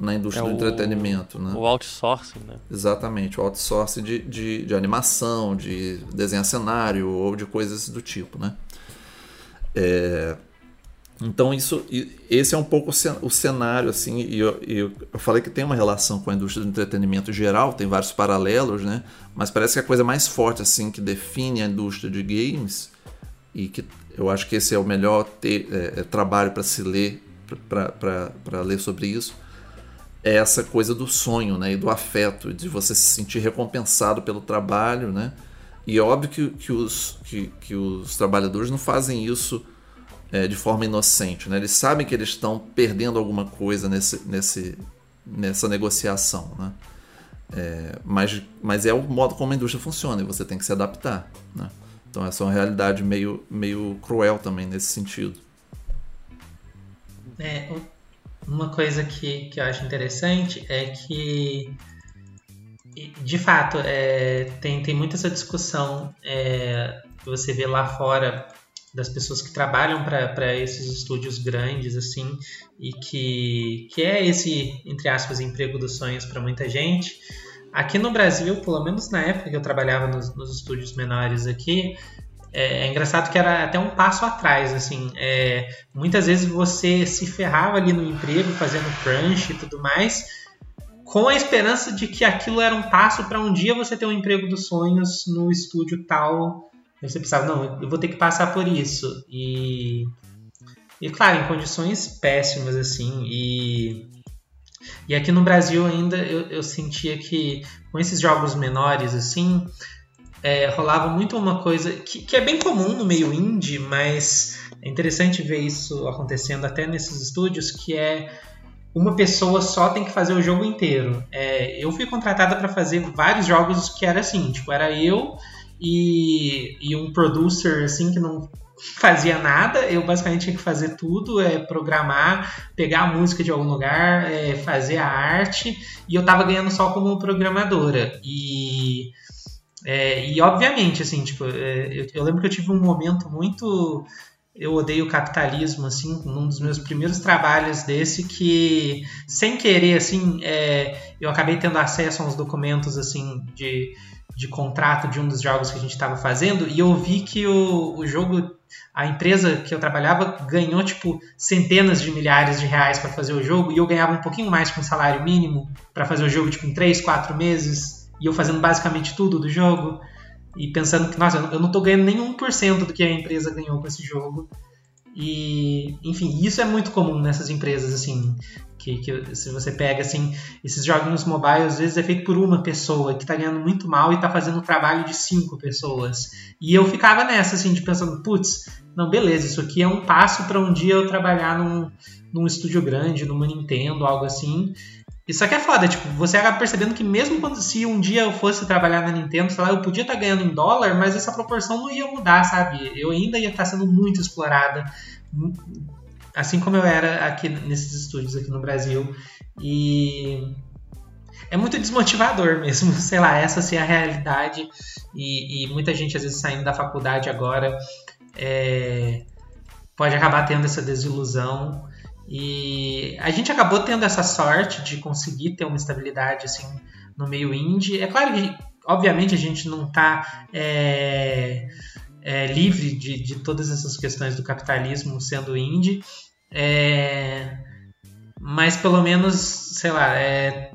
na indústria é do o, entretenimento, né? O outsourcing, né? Exatamente, o outsourcing de, de, de animação, de desenho cenário ou de coisas do tipo, né? É, então isso, esse é um pouco o cenário assim, e eu, eu, falei que tem uma relação com a indústria do entretenimento geral, tem vários paralelos, né? Mas parece que a coisa mais forte assim que define a indústria de games e que eu acho que esse é o melhor ter, é, é, trabalho para se ler, para ler sobre isso, é essa coisa do sonho, né? E do afeto, de você se sentir recompensado pelo trabalho, né? E é óbvio que, que, os, que, que os trabalhadores não fazem isso é, de forma inocente. Né? Eles sabem que eles estão perdendo alguma coisa nesse, nesse, nessa negociação. Né? É, mas, mas é o modo como a indústria funciona e você tem que se adaptar. Né? Então essa é uma realidade meio, meio cruel também nesse sentido. É, uma coisa que, que eu acho interessante é que, de fato, é, tem, tem muita essa discussão é, que você vê lá fora das pessoas que trabalham para esses estúdios grandes assim e que, que é esse entre aspas emprego dos sonhos para muita gente. Aqui no Brasil pelo menos na época que eu trabalhava nos, nos estúdios menores aqui é, é, engraçado que era até um passo atrás assim é, muitas vezes você se ferrava ali no emprego fazendo crunch e tudo mais com a esperança de que aquilo era um passo para um dia você ter um emprego dos sonhos no estúdio tal você pensava, não, eu vou ter que passar por isso. E, e claro, em condições péssimas, assim. E, e aqui no Brasil ainda eu, eu sentia que com esses jogos menores, assim, é, rolava muito uma coisa que, que é bem comum no meio indie, mas é interessante ver isso acontecendo até nesses estúdios, que é uma pessoa só tem que fazer o jogo inteiro. É, eu fui contratada para fazer vários jogos que era assim, tipo, era eu e, e um producer assim que não fazia nada, eu basicamente tinha que fazer tudo, é programar, pegar a música de algum lugar, é, fazer a arte, e eu tava ganhando só como programadora. E, é, e obviamente, assim, tipo, é, eu, eu, lembro que eu tive um momento muito. Eu odeio o capitalismo, assim, num dos meus primeiros trabalhos desse, que sem querer, assim, é, eu acabei tendo acesso a uns documentos, assim, de de contrato de um dos jogos que a gente estava fazendo e eu vi que o, o jogo, a empresa que eu trabalhava ganhou tipo centenas de milhares de reais para fazer o jogo e eu ganhava um pouquinho mais com salário mínimo para fazer o jogo tipo em 3, 4 meses e eu fazendo basicamente tudo do jogo e pensando que, nossa, eu não estou ganhando nenhum por cento do que a empresa ganhou com esse jogo. E, enfim, isso é muito comum nessas empresas, assim, que, que, se você pega assim, esses joguinhos mobile às vezes é feito por uma pessoa que está ganhando muito mal e está fazendo o trabalho de cinco pessoas. E eu ficava nessa assim de pensando, putz, não, beleza, isso aqui é um passo para um dia eu trabalhar num, num estúdio grande, numa Nintendo, algo assim. Isso aqui é foda, tipo, você acaba percebendo que mesmo quando se um dia eu fosse trabalhar na Nintendo, sei lá, eu podia estar tá ganhando em dólar, mas essa proporção não ia mudar, sabe? Eu ainda ia estar tá sendo muito explorada, assim como eu era aqui nesses estúdios aqui no Brasil. E é muito desmotivador *laughs* mesmo, sei lá, essa ser a realidade e, e, muita gente às vezes saindo da faculdade agora é, pode acabar tendo essa desilusão e a gente acabou tendo essa sorte de conseguir ter uma estabilidade assim no meio indie. É claro que, obviamente, a gente não está é, é, livre de, de, todas essas questões do capitalismo sendo indie, é, mas pelo menos, sei lá, é,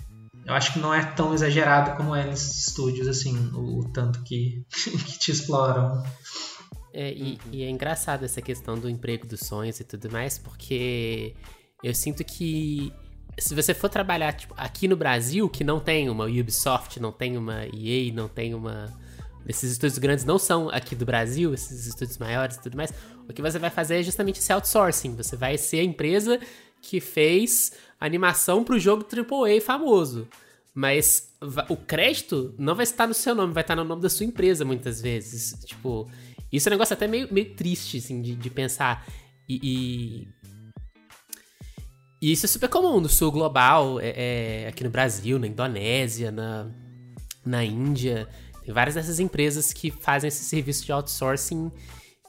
eu acho que não é tão exagerado como é nesses estúdios, assim, o, o tanto que, *laughs* que te exploram. É, e, e, é engraçado essa questão do emprego dos sonhos e tudo mais, porque eu sinto que se você for trabalhar tipo, aqui no Brasil, que não tem uma Ubisoft, não tem uma EA, não tem uma. Esses estúdios grandes não são aqui do Brasil, esses estúdios maiores e tudo mais. O que você vai fazer é justamente esse outsourcing. Você vai ser a empresa que fez animação para o jogo AAA famoso. Mas o crédito não vai estar no seu nome, vai estar no nome da sua empresa muitas vezes. Tipo, isso é um negócio até meio, meio triste, assim, de, de pensar. E, e, e, isso é super comum no sul global, é, é, aqui no Brasil, na Indonésia, na, na Índia. Tem várias dessas empresas que fazem esse serviço de outsourcing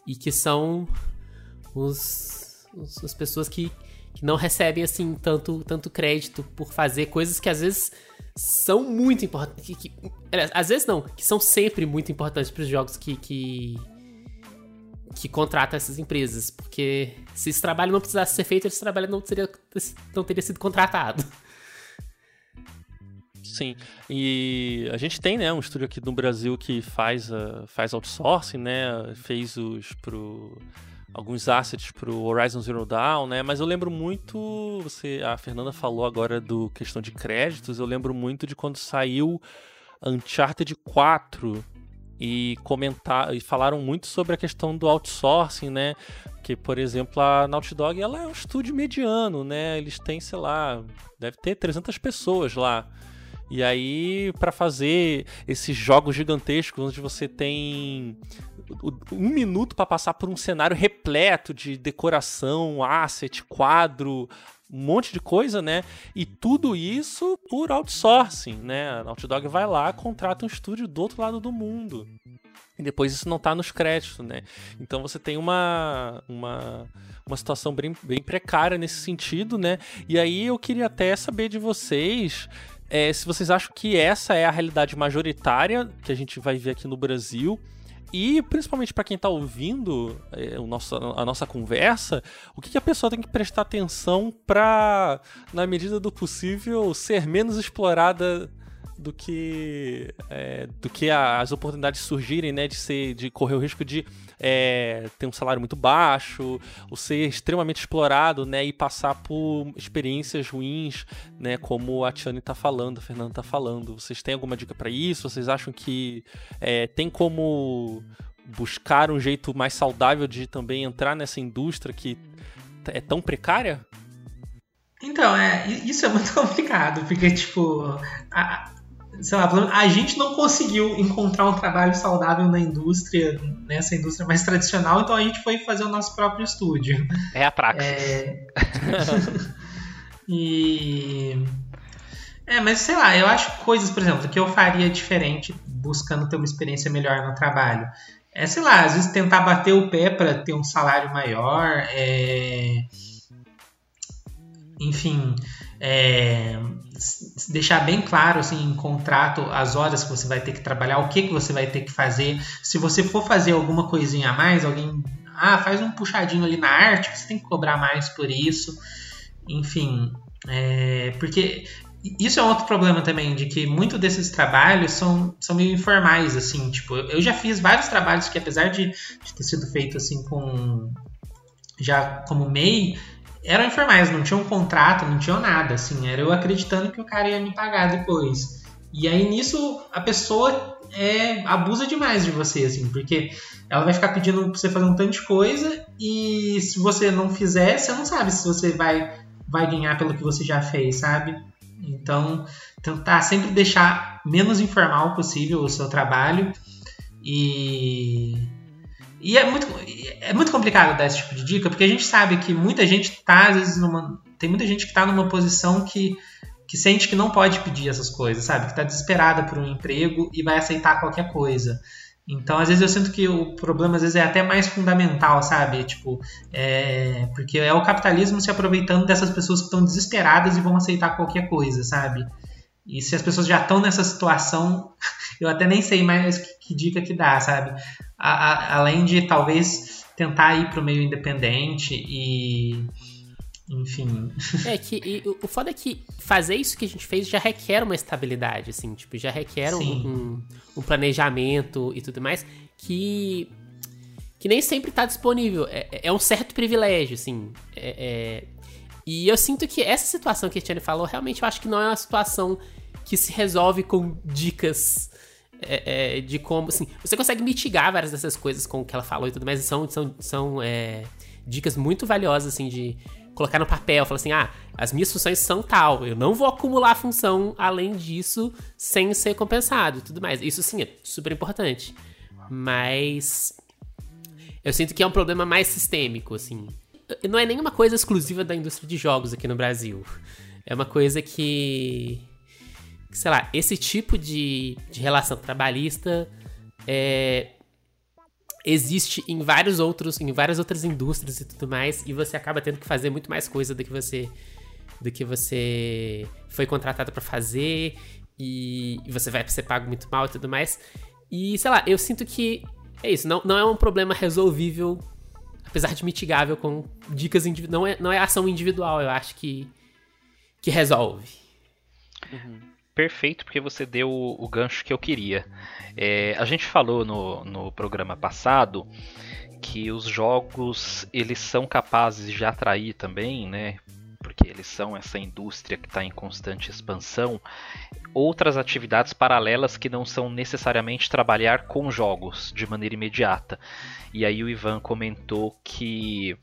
e que são os, os as pessoas que, que não recebem assim tanto, tanto crédito por fazer coisas que às vezes são muito importantes. Que, que, às vezes não, que são sempre muito importantes para os jogos que, que, que contrata essas empresas. Porque se esse trabalho não precisasse ser feito, esse trabalho não, seria, não teria sido contratado. Sim, e a gente tem, né, um estúdio aqui no Brasil que faz, uh, faz outsourcing, né, fez os pro alguns assets pro Horizon Zero Dawn, né, mas eu lembro muito, você, a Fernanda falou agora do questão de créditos, eu lembro muito de quando saiu Uncharted 4, e comentar e falaram muito sobre a questão do outsourcing, né? Que, por exemplo, a Naughty Dog ela é um estúdio mediano, né? Eles têm, sei lá, deve ter 300 pessoas lá. E aí, para fazer esses jogos gigantescos, onde você tem um minuto para passar por um cenário repleto de decoração, asset, quadro, um monte de coisa, né? E tudo isso por outsourcing, né? A Naughty Dog vai lá, contrata um estúdio do outro lado do mundo. E depois isso não tá nos créditos, né? Então você tem uma, uma, uma situação bem, bem precária nesse sentido, né? E aí eu queria até saber de vocês é, se vocês acham que essa é a realidade majoritária que a gente vai ver aqui no Brasil e principalmente para quem está ouvindo é, o nosso, a nossa conversa, o que, que a pessoa tem que prestar atenção para, na medida do possível, ser menos explorada do que é, do que as oportunidades surgirem, né, de ser, de correr o risco de é, ter um salário muito baixo, ou ser extremamente explorado, né, e passar por experiências ruins, né, como a Tiane está falando, a Fernanda está falando. Vocês têm alguma dica para isso? Vocês acham que é, tem como buscar um jeito mais saudável de também entrar nessa indústria que é tão precária? Então, é, isso é muito *laughs* complicado, porque, tipo, sei lá, a gente não conseguiu encontrar um trabalho saudável na indústria, nessa indústria mais tradicional, então a gente foi fazer o nosso próprio estúdio. É a praxis. É... *laughs* e. É, mas sei lá, eu acho coisas, por exemplo, que eu faria diferente buscando ter uma experiência melhor no trabalho. É, sei lá, às vezes tentar bater o pé para ter um salário maior, é... enfim, é, deixar bem claro assim, em contrato as horas que você vai ter que trabalhar, o que, que você vai ter que fazer. Se você for fazer alguma coisinha a mais, alguém ah, faz um puxadinho ali na arte, você tem que cobrar mais por isso. Enfim, é, porque isso é outro problema também, de que muitos desses trabalhos são, são meio informais, assim, tipo, eu já fiz vários trabalhos que apesar de, de ter sido feito assim com já como MEI, eram informais, não tinham um contrato, não tinham nada, assim, era eu acreditando que o cara ia me pagar depois. E aí nisso a pessoa é, abusa demais de você, assim, porque ela vai ficar pedindo pra você fazer um tanto de coisa e se você não fizer, você não sabe se você vai, vai ganhar pelo que você já fez, sabe? Então, tentar sempre deixar menos informal possível o seu trabalho e e é muito, é muito complicado dar esse tipo de dica, porque a gente sabe que muita gente está, às vezes, numa. Tem muita gente que está numa posição que, que sente que não pode pedir essas coisas, sabe? Que está desesperada por um emprego e vai aceitar qualquer coisa. Então, às vezes, eu sinto que o problema, às vezes, é até mais fundamental, sabe? Tipo, é... porque é o capitalismo se aproveitando dessas pessoas que estão desesperadas e vão aceitar qualquer coisa, sabe? E se as pessoas já estão nessa situação, *laughs* eu até nem sei mais que, que dica que dá, sabe? A, a, além de talvez tentar ir para o meio independente e. Enfim. É que e, o foda é que fazer isso que a gente fez já requer uma estabilidade, assim, tipo, já requer um, um, um, planejamento e tudo mais que. que nem sempre está disponível. É, é, um certo privilégio, assim. É, é, e eu sinto que essa situação que a Tiane falou, realmente eu acho que não é uma situação que se resolve com dicas é, é, de como, assim, você consegue mitigar várias dessas coisas com o que ela falou e tudo mais, são, são, são é, dicas muito valiosas, assim, de colocar no papel, falar assim, ah, as minhas funções são tal, eu não vou acumular função além disso sem ser compensado e tudo mais. Isso, sim, é super importante. Mas eu sinto que é um problema mais sistêmico, assim. Não é nenhuma coisa exclusiva da indústria de jogos aqui no Brasil. É uma coisa que sei lá, esse tipo de, de relação trabalhista é, existe em vários outros, em várias outras indústrias e tudo mais, e você acaba tendo que fazer muito mais coisa do que você do que você foi contratado para fazer e, e, você vai ser pago muito mal e tudo mais. E sei lá, eu sinto que é isso, não, não é um problema resolvível, apesar de mitigável com dicas individuais, não é, não é ação individual, eu acho que que resolve. Uhum perfeito porque você deu o, o gancho que eu queria. É, a gente falou no, no programa passado que os jogos eles são capazes de atrair também, né? Porque eles são essa indústria que está em constante expansão. Outras atividades paralelas que não são necessariamente trabalhar com jogos de maneira imediata. E aí o Ivan comentou que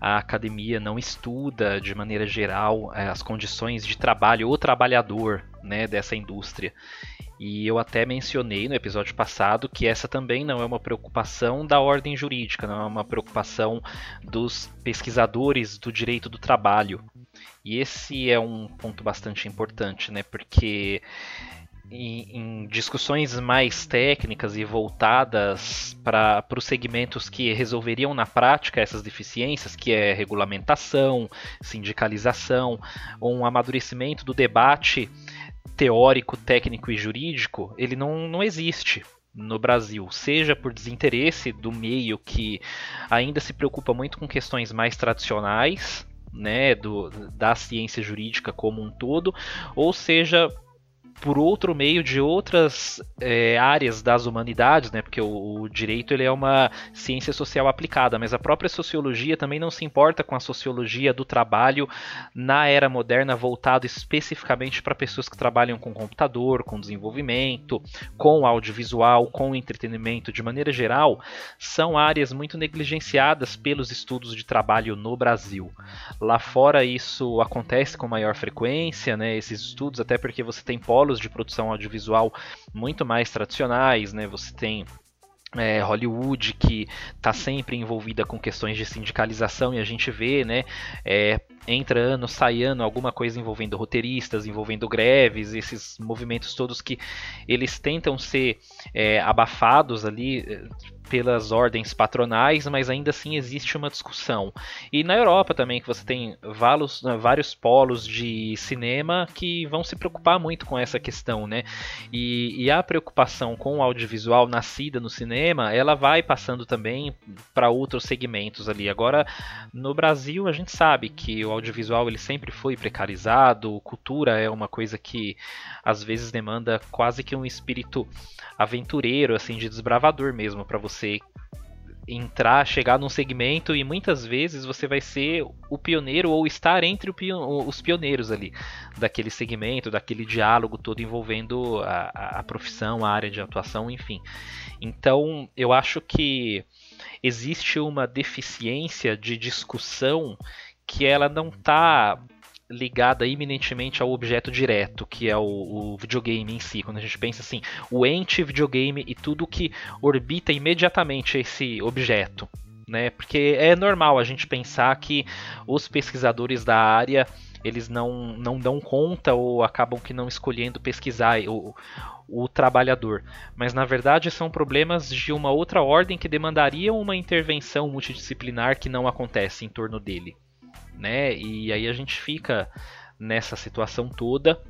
a academia não estuda de maneira geral é, as condições de trabalho ou trabalhador né, dessa indústria. E eu até mencionei no episódio passado que essa também não é uma preocupação da ordem jurídica, não é uma preocupação dos pesquisadores do direito do trabalho. E esse é um ponto bastante importante, né? Porque em, em, discussões mais técnicas e voltadas para os segmentos que resolveriam na prática essas deficiências, que é regulamentação, sindicalização, um amadurecimento do debate teórico, técnico e jurídico, ele não, não existe no Brasil, seja por desinteresse do meio que ainda se preocupa muito com questões mais tradicionais, né, do, da ciência jurídica como um todo, ou seja por outro meio de outras é, áreas das humanidades, né? Porque o, o, direito ele é uma ciência social aplicada, mas a própria sociologia também não se importa com a sociologia do trabalho na era moderna voltado especificamente para pessoas que trabalham com computador, com desenvolvimento, com audiovisual, com entretenimento de maneira geral, são áreas muito negligenciadas pelos estudos de trabalho no Brasil. Lá fora isso acontece com maior frequência, né? Esses estudos até porque você tem polos polos de produção audiovisual muito mais tradicionais, né? Você tem é, Hollywood que está sempre envolvida com questões de sindicalização e a gente vê, né, é, entra ano, sai ano, alguma coisa envolvendo roteiristas, envolvendo greves, esses movimentos todos que eles tentam ser é, abafados ali pelas ordens patronais, mas ainda assim existe uma discussão. E na Europa também, que você tem vários, né, vários polos de cinema que vão se preocupar muito com essa questão, né? E, e a preocupação com o audiovisual nascida no cinema, ela vai passando também para outros segmentos ali. Agora, no Brasil, a gente sabe que o audiovisual ele sempre foi precarizado, cultura é uma coisa que às vezes demanda quase que um espírito aventureiro, assim, de desbravador mesmo, para você entrar, chegar num segmento e muitas vezes você vai ser o pioneiro ou estar entre os pioneiros ali daquele segmento, daquele diálogo todo envolvendo a, a, profissão, a área de atuação, enfim. Então eu acho que existe uma deficiência de discussão que ela não está ligada iminentemente ao objeto direto, que é o, o, videogame em si. Quando a gente pensa assim, o ente videogame e tudo que orbita imediatamente esse objeto. Né? Porque é normal a gente pensar que os pesquisadores da área eles não, não dão conta ou acabam que não escolhendo pesquisar o, o trabalhador. Mas na verdade são problemas de uma outra ordem que demandariam uma intervenção multidisciplinar que não acontece em torno dele né? E aí a gente fica nessa situação toda.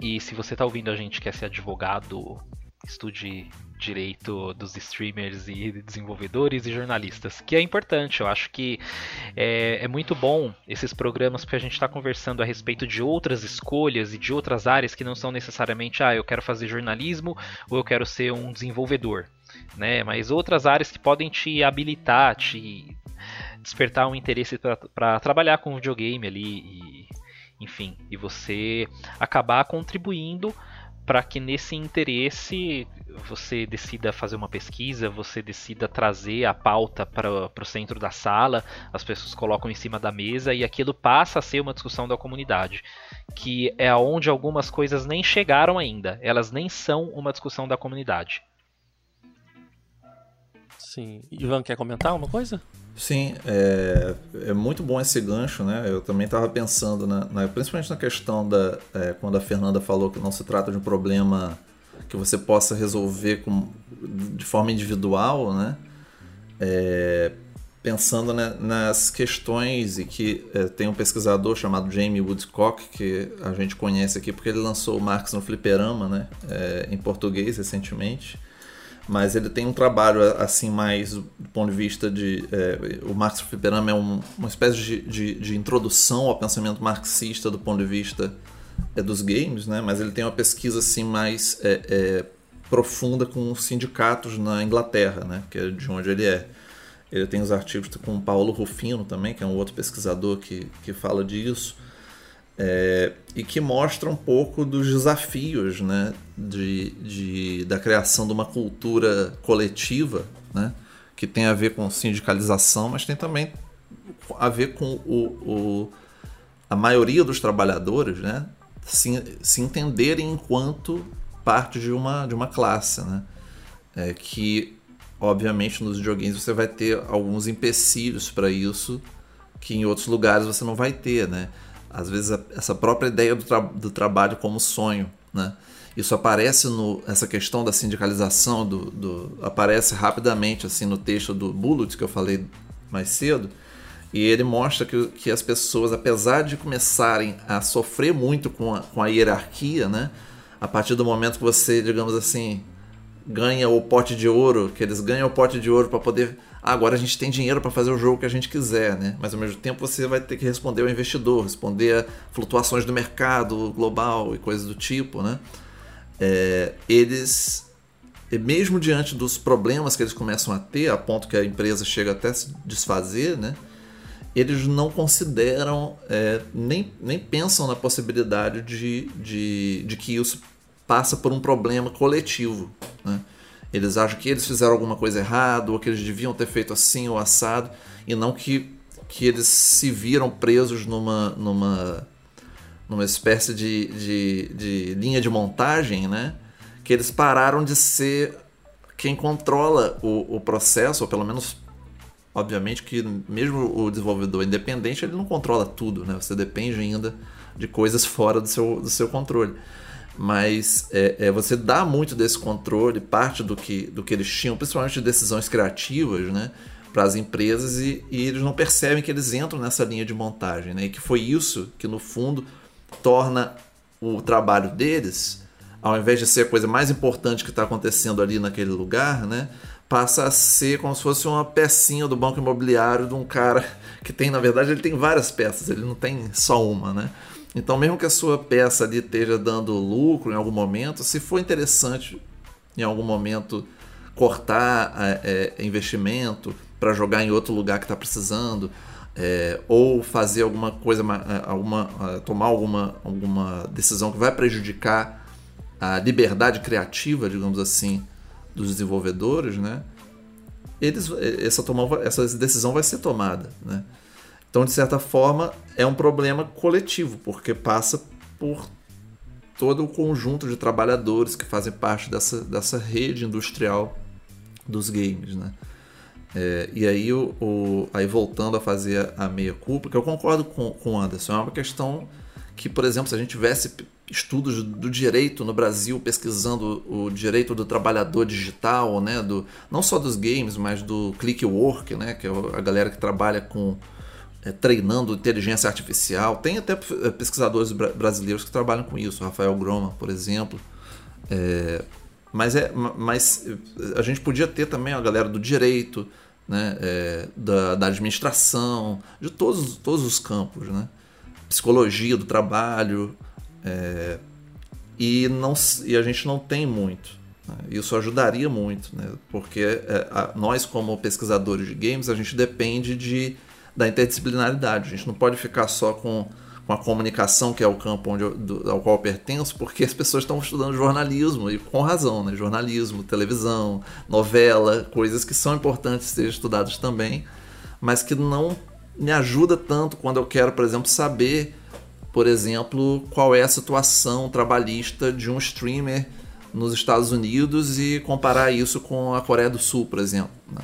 E se você está ouvindo a gente quer ser advogado, estude direito dos streamers e desenvolvedores e jornalistas, que é importante. Eu acho que é, é muito bom esses programas porque a gente está conversando a respeito de outras escolhas e de outras áreas que não são necessariamente, ah, eu quero fazer jornalismo ou eu quero ser um desenvolvedor. Né, mas outras áreas que podem te habilitar, te despertar um interesse para trabalhar com videogame ali e enfim, e você acabar contribuindo para que nesse interesse você decida fazer uma pesquisa, você decida trazer a pauta para o centro da sala, as pessoas colocam em cima da mesa e aquilo passa a ser uma discussão da comunidade, que é onde algumas coisas nem chegaram ainda, elas nem são uma discussão da comunidade. Sim. Ivan, quer comentar uma coisa? Sim, é, é muito bom esse gancho, né? Eu também estava pensando, na, na, principalmente na questão da. É, quando a Fernanda falou que não se trata de um problema que você possa resolver com, de forma individual, né? É, pensando né, nas questões e que é, tem um pesquisador chamado Jamie Woodcock que a gente conhece aqui porque ele lançou o Marx no Fliperama, né? É, em português recentemente mas ele tem um trabalho assim mais do ponto de vista de é, o Marx Fliperama é um, uma espécie de, de, de, introdução ao pensamento marxista do ponto de vista é, dos games, né? Mas ele tem uma pesquisa assim mais é, é profunda com sindicatos na Inglaterra, né? Que é de onde ele é. Ele tem os artigos com o Paulo Rufino também, que é um outro pesquisador que, que fala disso é, e que mostra um pouco dos desafios né, de, de, da criação de uma cultura coletiva, né, que tem a ver com sindicalização, mas tem também a ver com o, o a maioria dos trabalhadores né, se, se entenderem enquanto parte de uma, de uma classe. Né, é, que, obviamente, nos videogames você vai ter alguns empecilhos para isso que em outros lugares você não vai ter. Né? Às vezes essa própria ideia do, tra do trabalho como sonho, né? Isso aparece no essa questão da sindicalização do, do, aparece rapidamente assim no texto do Bullitt que eu falei mais cedo e ele mostra que, que as pessoas apesar de começarem a sofrer muito com a, com a hierarquia, né? A partir do momento que você digamos assim ganha o pote de ouro, que eles ganham o pote de ouro para poder agora a gente tem dinheiro para fazer o jogo que a gente quiser, né? Mas ao mesmo tempo você vai ter que responder ao investidor, responder a flutuações do mercado global e coisas do tipo, né? É, eles, mesmo diante dos problemas que eles começam a ter, a ponto que a empresa chega até se desfazer, né? Eles não consideram, é, nem, nem pensam na possibilidade de, de, de que isso passa por um problema coletivo, né? Eles acham que eles fizeram alguma coisa errada, ou que eles deviam ter feito assim ou assado, e não que, que eles se viram presos numa, numa, numa espécie de, de, de linha de montagem, né? Que eles pararam de ser quem controla o, o processo, ou pelo menos obviamente que mesmo o desenvolvedor independente ele não controla tudo, né? Você depende ainda de coisas fora do seu, do seu controle mas é, é, você dá muito desse controle, parte do que, do que eles tinham, principalmente de decisões criativas, né, para as empresas e, e, eles não percebem que eles entram nessa linha de montagem, né, e que foi isso que no fundo torna o trabalho deles, ao invés de ser a coisa mais importante que está acontecendo ali naquele lugar, né, passa a ser como se fosse uma pecinha do banco imobiliário de um cara *laughs* que tem, na verdade, ele tem várias peças, ele não tem só uma, né? Então, mesmo que a sua peça ali esteja dando lucro em algum momento, se for interessante em algum momento cortar é, é, investimento para jogar em outro lugar que está precisando, é, ou fazer alguma coisa, é, alguma, é, tomar alguma, alguma decisão que vai prejudicar a liberdade criativa, digamos assim, dos desenvolvedores, né? Eles, essa, essa decisão vai ser tomada, né? Então, de certa forma, é um problema coletivo, porque passa por todo o conjunto de trabalhadores que fazem parte dessa, dessa rede industrial dos games, né? É, e aí, o, o, aí voltando a fazer a meia culpa, que eu concordo com, com o Anderson, é uma questão que, por exemplo, se a gente tivesse estudos do direito no Brasil pesquisando o direito do trabalhador digital, né, do, não só dos games, mas do click work, né, que é a galera que trabalha com treinando inteligência artificial. Tem até é, pesquisadores brasileiros que trabalham com isso, Rafael Groma, por exemplo. É, mas, é, mas a gente podia ter também a galera do direito, né, é, da, da, administração, de todos, todos os campos, né? psicologia do trabalho, é, e, não, e a gente não tem muito. Né? Isso ajudaria muito, né? porque é, a, nós, como pesquisadores de games, a gente depende de, da interdisciplinaridade. A gente não pode ficar só com com a comunicação, que é o campo onde eu, do, ao qual eu pertenço, porque as pessoas estão estudando jornalismo, e com razão, né? Jornalismo, televisão, novela, coisas que são importantes serem estudadas também, mas que não me ajuda tanto quando eu quero, por exemplo, saber, por exemplo, qual é a situação trabalhista de um streamer nos Estados Unidos e comparar isso com a Coreia do Sul, por exemplo. Né?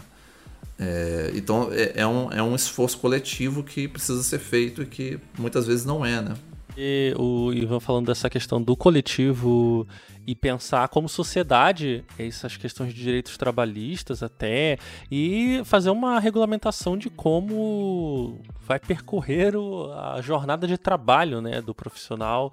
É, então é, é, um, é um esforço coletivo que precisa ser feito e que muitas vezes não é, né? E o Ivan falando dessa questão do coletivo e pensar como sociedade essas questões de direitos trabalhistas até e fazer uma regulamentação de como vai percorrer o, a jornada de trabalho né, do profissional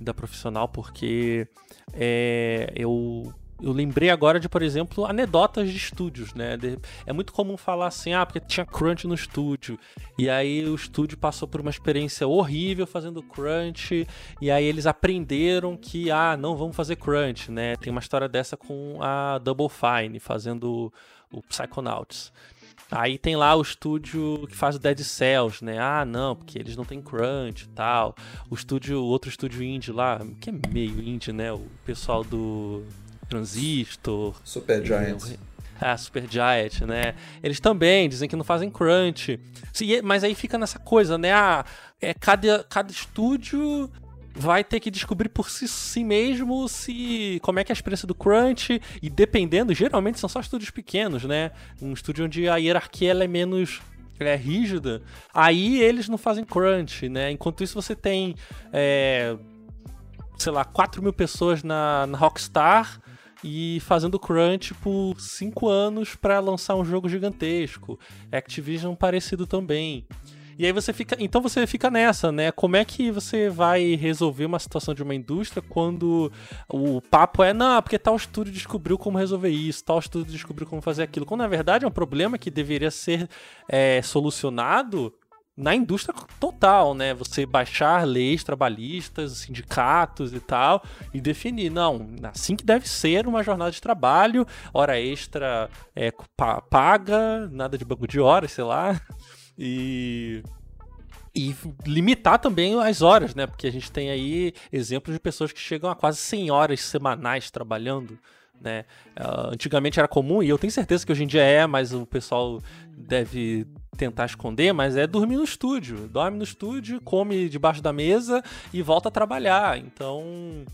da profissional porque é, eu eu lembrei agora de, por exemplo, anedotas de estúdios, né? É muito comum falar assim, ah, porque tinha crunch no estúdio. E aí o estúdio passou por uma experiência horrível fazendo crunch. E aí eles aprenderam que, ah, não vamos fazer crunch, né? Tem uma história dessa com a Double Fine fazendo o Psychonauts. Aí tem lá o estúdio que faz o Dead Cells, né? Ah, não, porque eles não têm crunch e tal. O estúdio, outro estúdio indie lá, que é meio indie, né? O pessoal do Transistor. Super Giant. Ah, Super Giant, né? Eles também dizem que não fazem crunch. Mas aí fica nessa coisa, né? Ah, é, cada, cada estúdio vai ter que descobrir por si, si, mesmo se como é que é a experiência do crunch e dependendo, geralmente são só estúdios pequenos, né? Um estúdio onde a hierarquia é menos é rígida, aí eles não fazem crunch, né? Enquanto isso você tem, é, sei lá, 4 mil pessoas na, na Rockstar e fazendo crunch por 5 anos para lançar um jogo gigantesco. Activision parecido também. E aí você fica, então você fica nessa, né? Como é que você vai resolver uma situação de uma indústria quando o papo é, não, porque tal estúdio descobriu como resolver isso, tal estúdio descobriu como fazer aquilo, quando na verdade é um problema que deveria ser é, solucionado na indústria total, né? Você baixar leis trabalhistas, sindicatos e tal, e definir, não, assim que deve ser uma jornada de trabalho, hora extra é, paga, nada de banco de horas, sei lá, e e limitar também as horas, né? Porque a gente tem aí exemplos de pessoas que chegam a quase 100 horas semanais trabalhando. Né? Uh, antigamente era comum, e eu tenho certeza que hoje em dia é, mas o pessoal deve tentar esconder, mas é dormir no estúdio. Dorme no estúdio, come debaixo da mesa e volta a trabalhar. Então,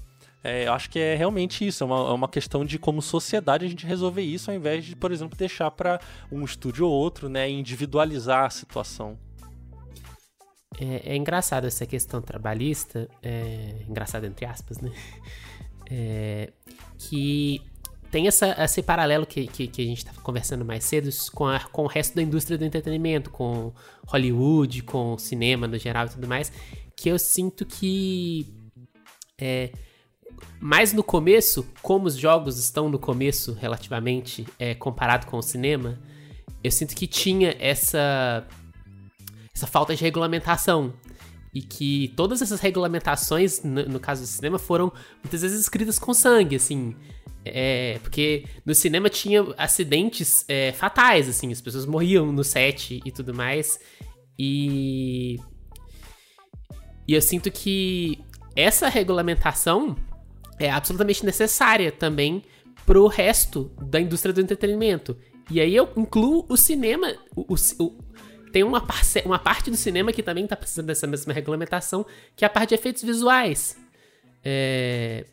é, eu acho que é realmente isso. É uma, é uma questão de como sociedade a gente resolver isso, ao invés de, por exemplo, deixar para um estúdio ou outro, né, individualizar a situação. É, é engraçado essa questão trabalhista, é, engraçado entre aspas, né? *laughs* É, que tem essa, esse paralelo que, que, que a gente estava conversando mais cedo com, a, com o resto da indústria do entretenimento, com Hollywood, com cinema no geral e tudo mais, que eu sinto que é, mais no começo, como os jogos estão no começo relativamente é, comparado com o cinema, eu sinto que tinha essa essa falta de regulamentação e que todas essas regulamentações, no, no, caso do cinema, foram muitas vezes escritas com sangue, assim. É, porque no cinema tinha acidentes é, fatais, assim, as pessoas morriam no set e tudo mais. E. E eu sinto que essa regulamentação é absolutamente necessária também pro resto da indústria do entretenimento. E aí eu incluo o cinema, o, o, tem uma, parce uma parte do cinema que também está precisando dessa mesma regulamentação, que é a parte de efeitos visuais. É,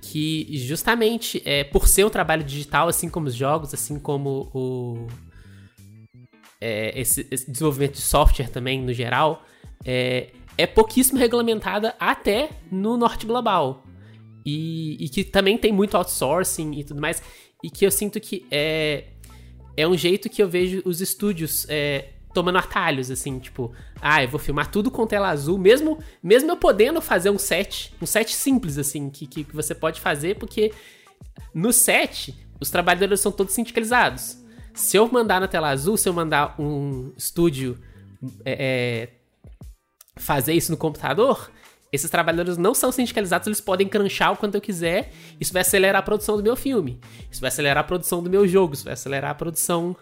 que justamente é, por ser um trabalho digital, assim como os jogos, assim como o é, esse, esse, desenvolvimento de software também no geral, é, é pouquíssimo regulamentada até no norte global. E, e, que também tem muito outsourcing e tudo mais. E que eu sinto que é, é um jeito que eu vejo os estúdios é, tomando atalhos, assim, tipo, ah, eu vou filmar tudo com tela azul, mesmo, mesmo eu podendo fazer um set, um set simples, assim, que, que, que você pode fazer, porque no set, os trabalhadores são todos sindicalizados. Se eu mandar na tela azul, se eu mandar um estúdio é, é, fazer isso no computador, esses trabalhadores não são sindicalizados, eles podem crunchar o quanto eu quiser. Isso vai acelerar a produção do meu filme. Isso vai acelerar a produção do meu jogo. Isso vai acelerar a produção.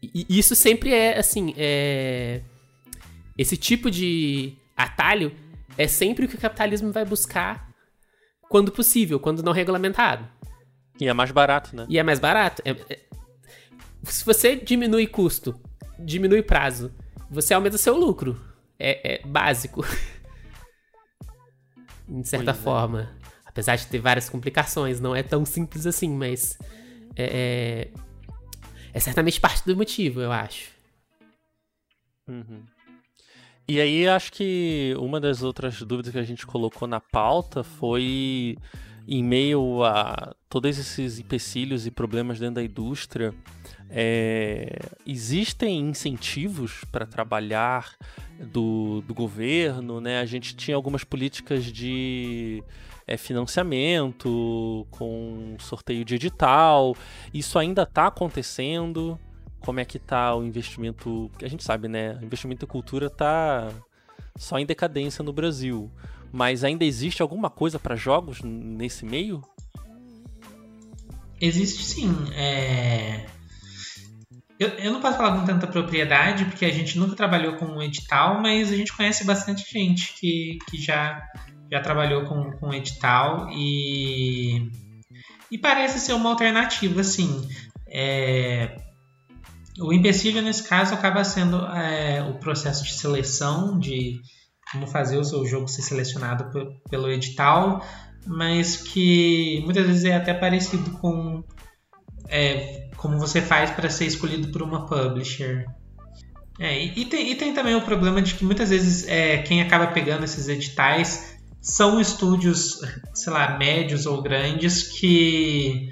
E isso sempre é, assim, é... Esse tipo de atalho é sempre o que o capitalismo vai buscar quando possível, quando não regulamentado. E é mais barato, né? E é mais barato. É, é... Se você diminui custo, diminui prazo, você aumenta seu lucro. É, é básico. *laughs* de certa pois é. forma. É. Apesar de ter várias complicações, não é tão simples assim, mas é, é, é certamente parte do motivo, eu acho. Uhum. E aí, acho que uma das outras dúvidas que a gente colocou na pauta foi em meio a todos esses empecilhos e problemas dentro da indústria, é, existem incentivos para trabalhar do, do governo, né? A gente tinha algumas políticas de é, financiamento, com sorteio de edital. Isso ainda está acontecendo? Como é que está o investimento? A gente sabe, né? O investimento em cultura está só em decadência no Brasil. Mas ainda existe alguma coisa para jogos nesse meio? Existe sim. É... Eu, eu não posso falar com tanta propriedade, porque a gente nunca trabalhou com um edital, mas a gente conhece bastante gente que, que já, já trabalhou com, com edital e, e parece ser uma alternativa, assim. É, o empecilho nesse caso acaba sendo é, o processo de seleção, de como fazer o seu jogo ser selecionado pelo edital, mas que muitas vezes é até parecido com é, como você faz para ser escolhido por uma publisher. É, e, tem, e, tem, também o problema de que muitas vezes é, quem acaba pegando esses editais são estúdios, sei lá, médios ou grandes que,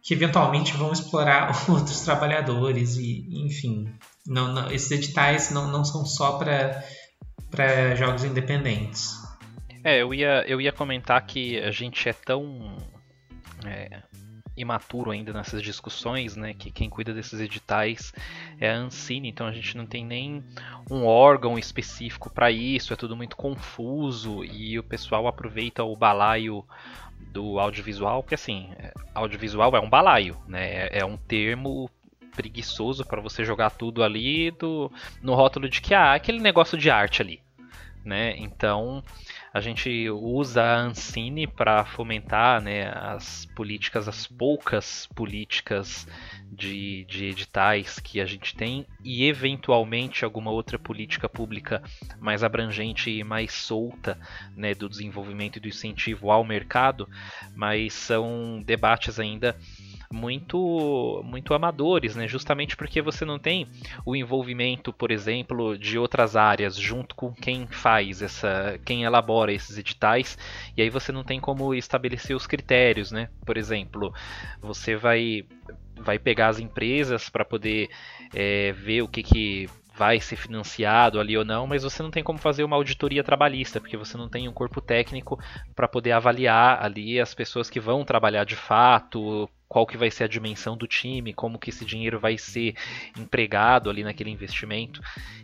que eventualmente vão explorar *laughs* outros trabalhadores e, enfim, não, não, esses editais não, não são só para jogos independentes. É, eu ia, eu ia comentar que a gente é tão é, imaturo ainda nessas discussões, né? Que quem cuida desses editais é a Ancine, então a gente não tem nem um órgão específico para isso, é tudo muito confuso e o pessoal aproveita o balaio do audiovisual, porque assim, audiovisual é um balaio, né? É, é um termo preguiçoso para você jogar tudo ali do, no rótulo de que ah, aquele negócio de arte ali, né? Então a gente usa a Ancine para fomentar né, as políticas, as poucas políticas de, de editais que a gente tem e eventualmente alguma outra política pública mais abrangente e mais solta né, do desenvolvimento e do incentivo ao mercado, mas são debates ainda muito muito amadores, né? Justamente porque você não tem o envolvimento, por exemplo, de outras áreas junto com quem faz essa, quem elabora esses editais, e aí você não tem como estabelecer os critérios, né? Por exemplo, você vai vai pegar as empresas para poder é, ver o que, que vai ser financiado ali ou não, mas você não tem como fazer uma auditoria trabalhista, porque você não tem um corpo técnico para poder avaliar ali as pessoas que vão trabalhar de fato, qual que vai ser a dimensão do time, como que esse dinheiro vai ser empregado ali naquele investimento.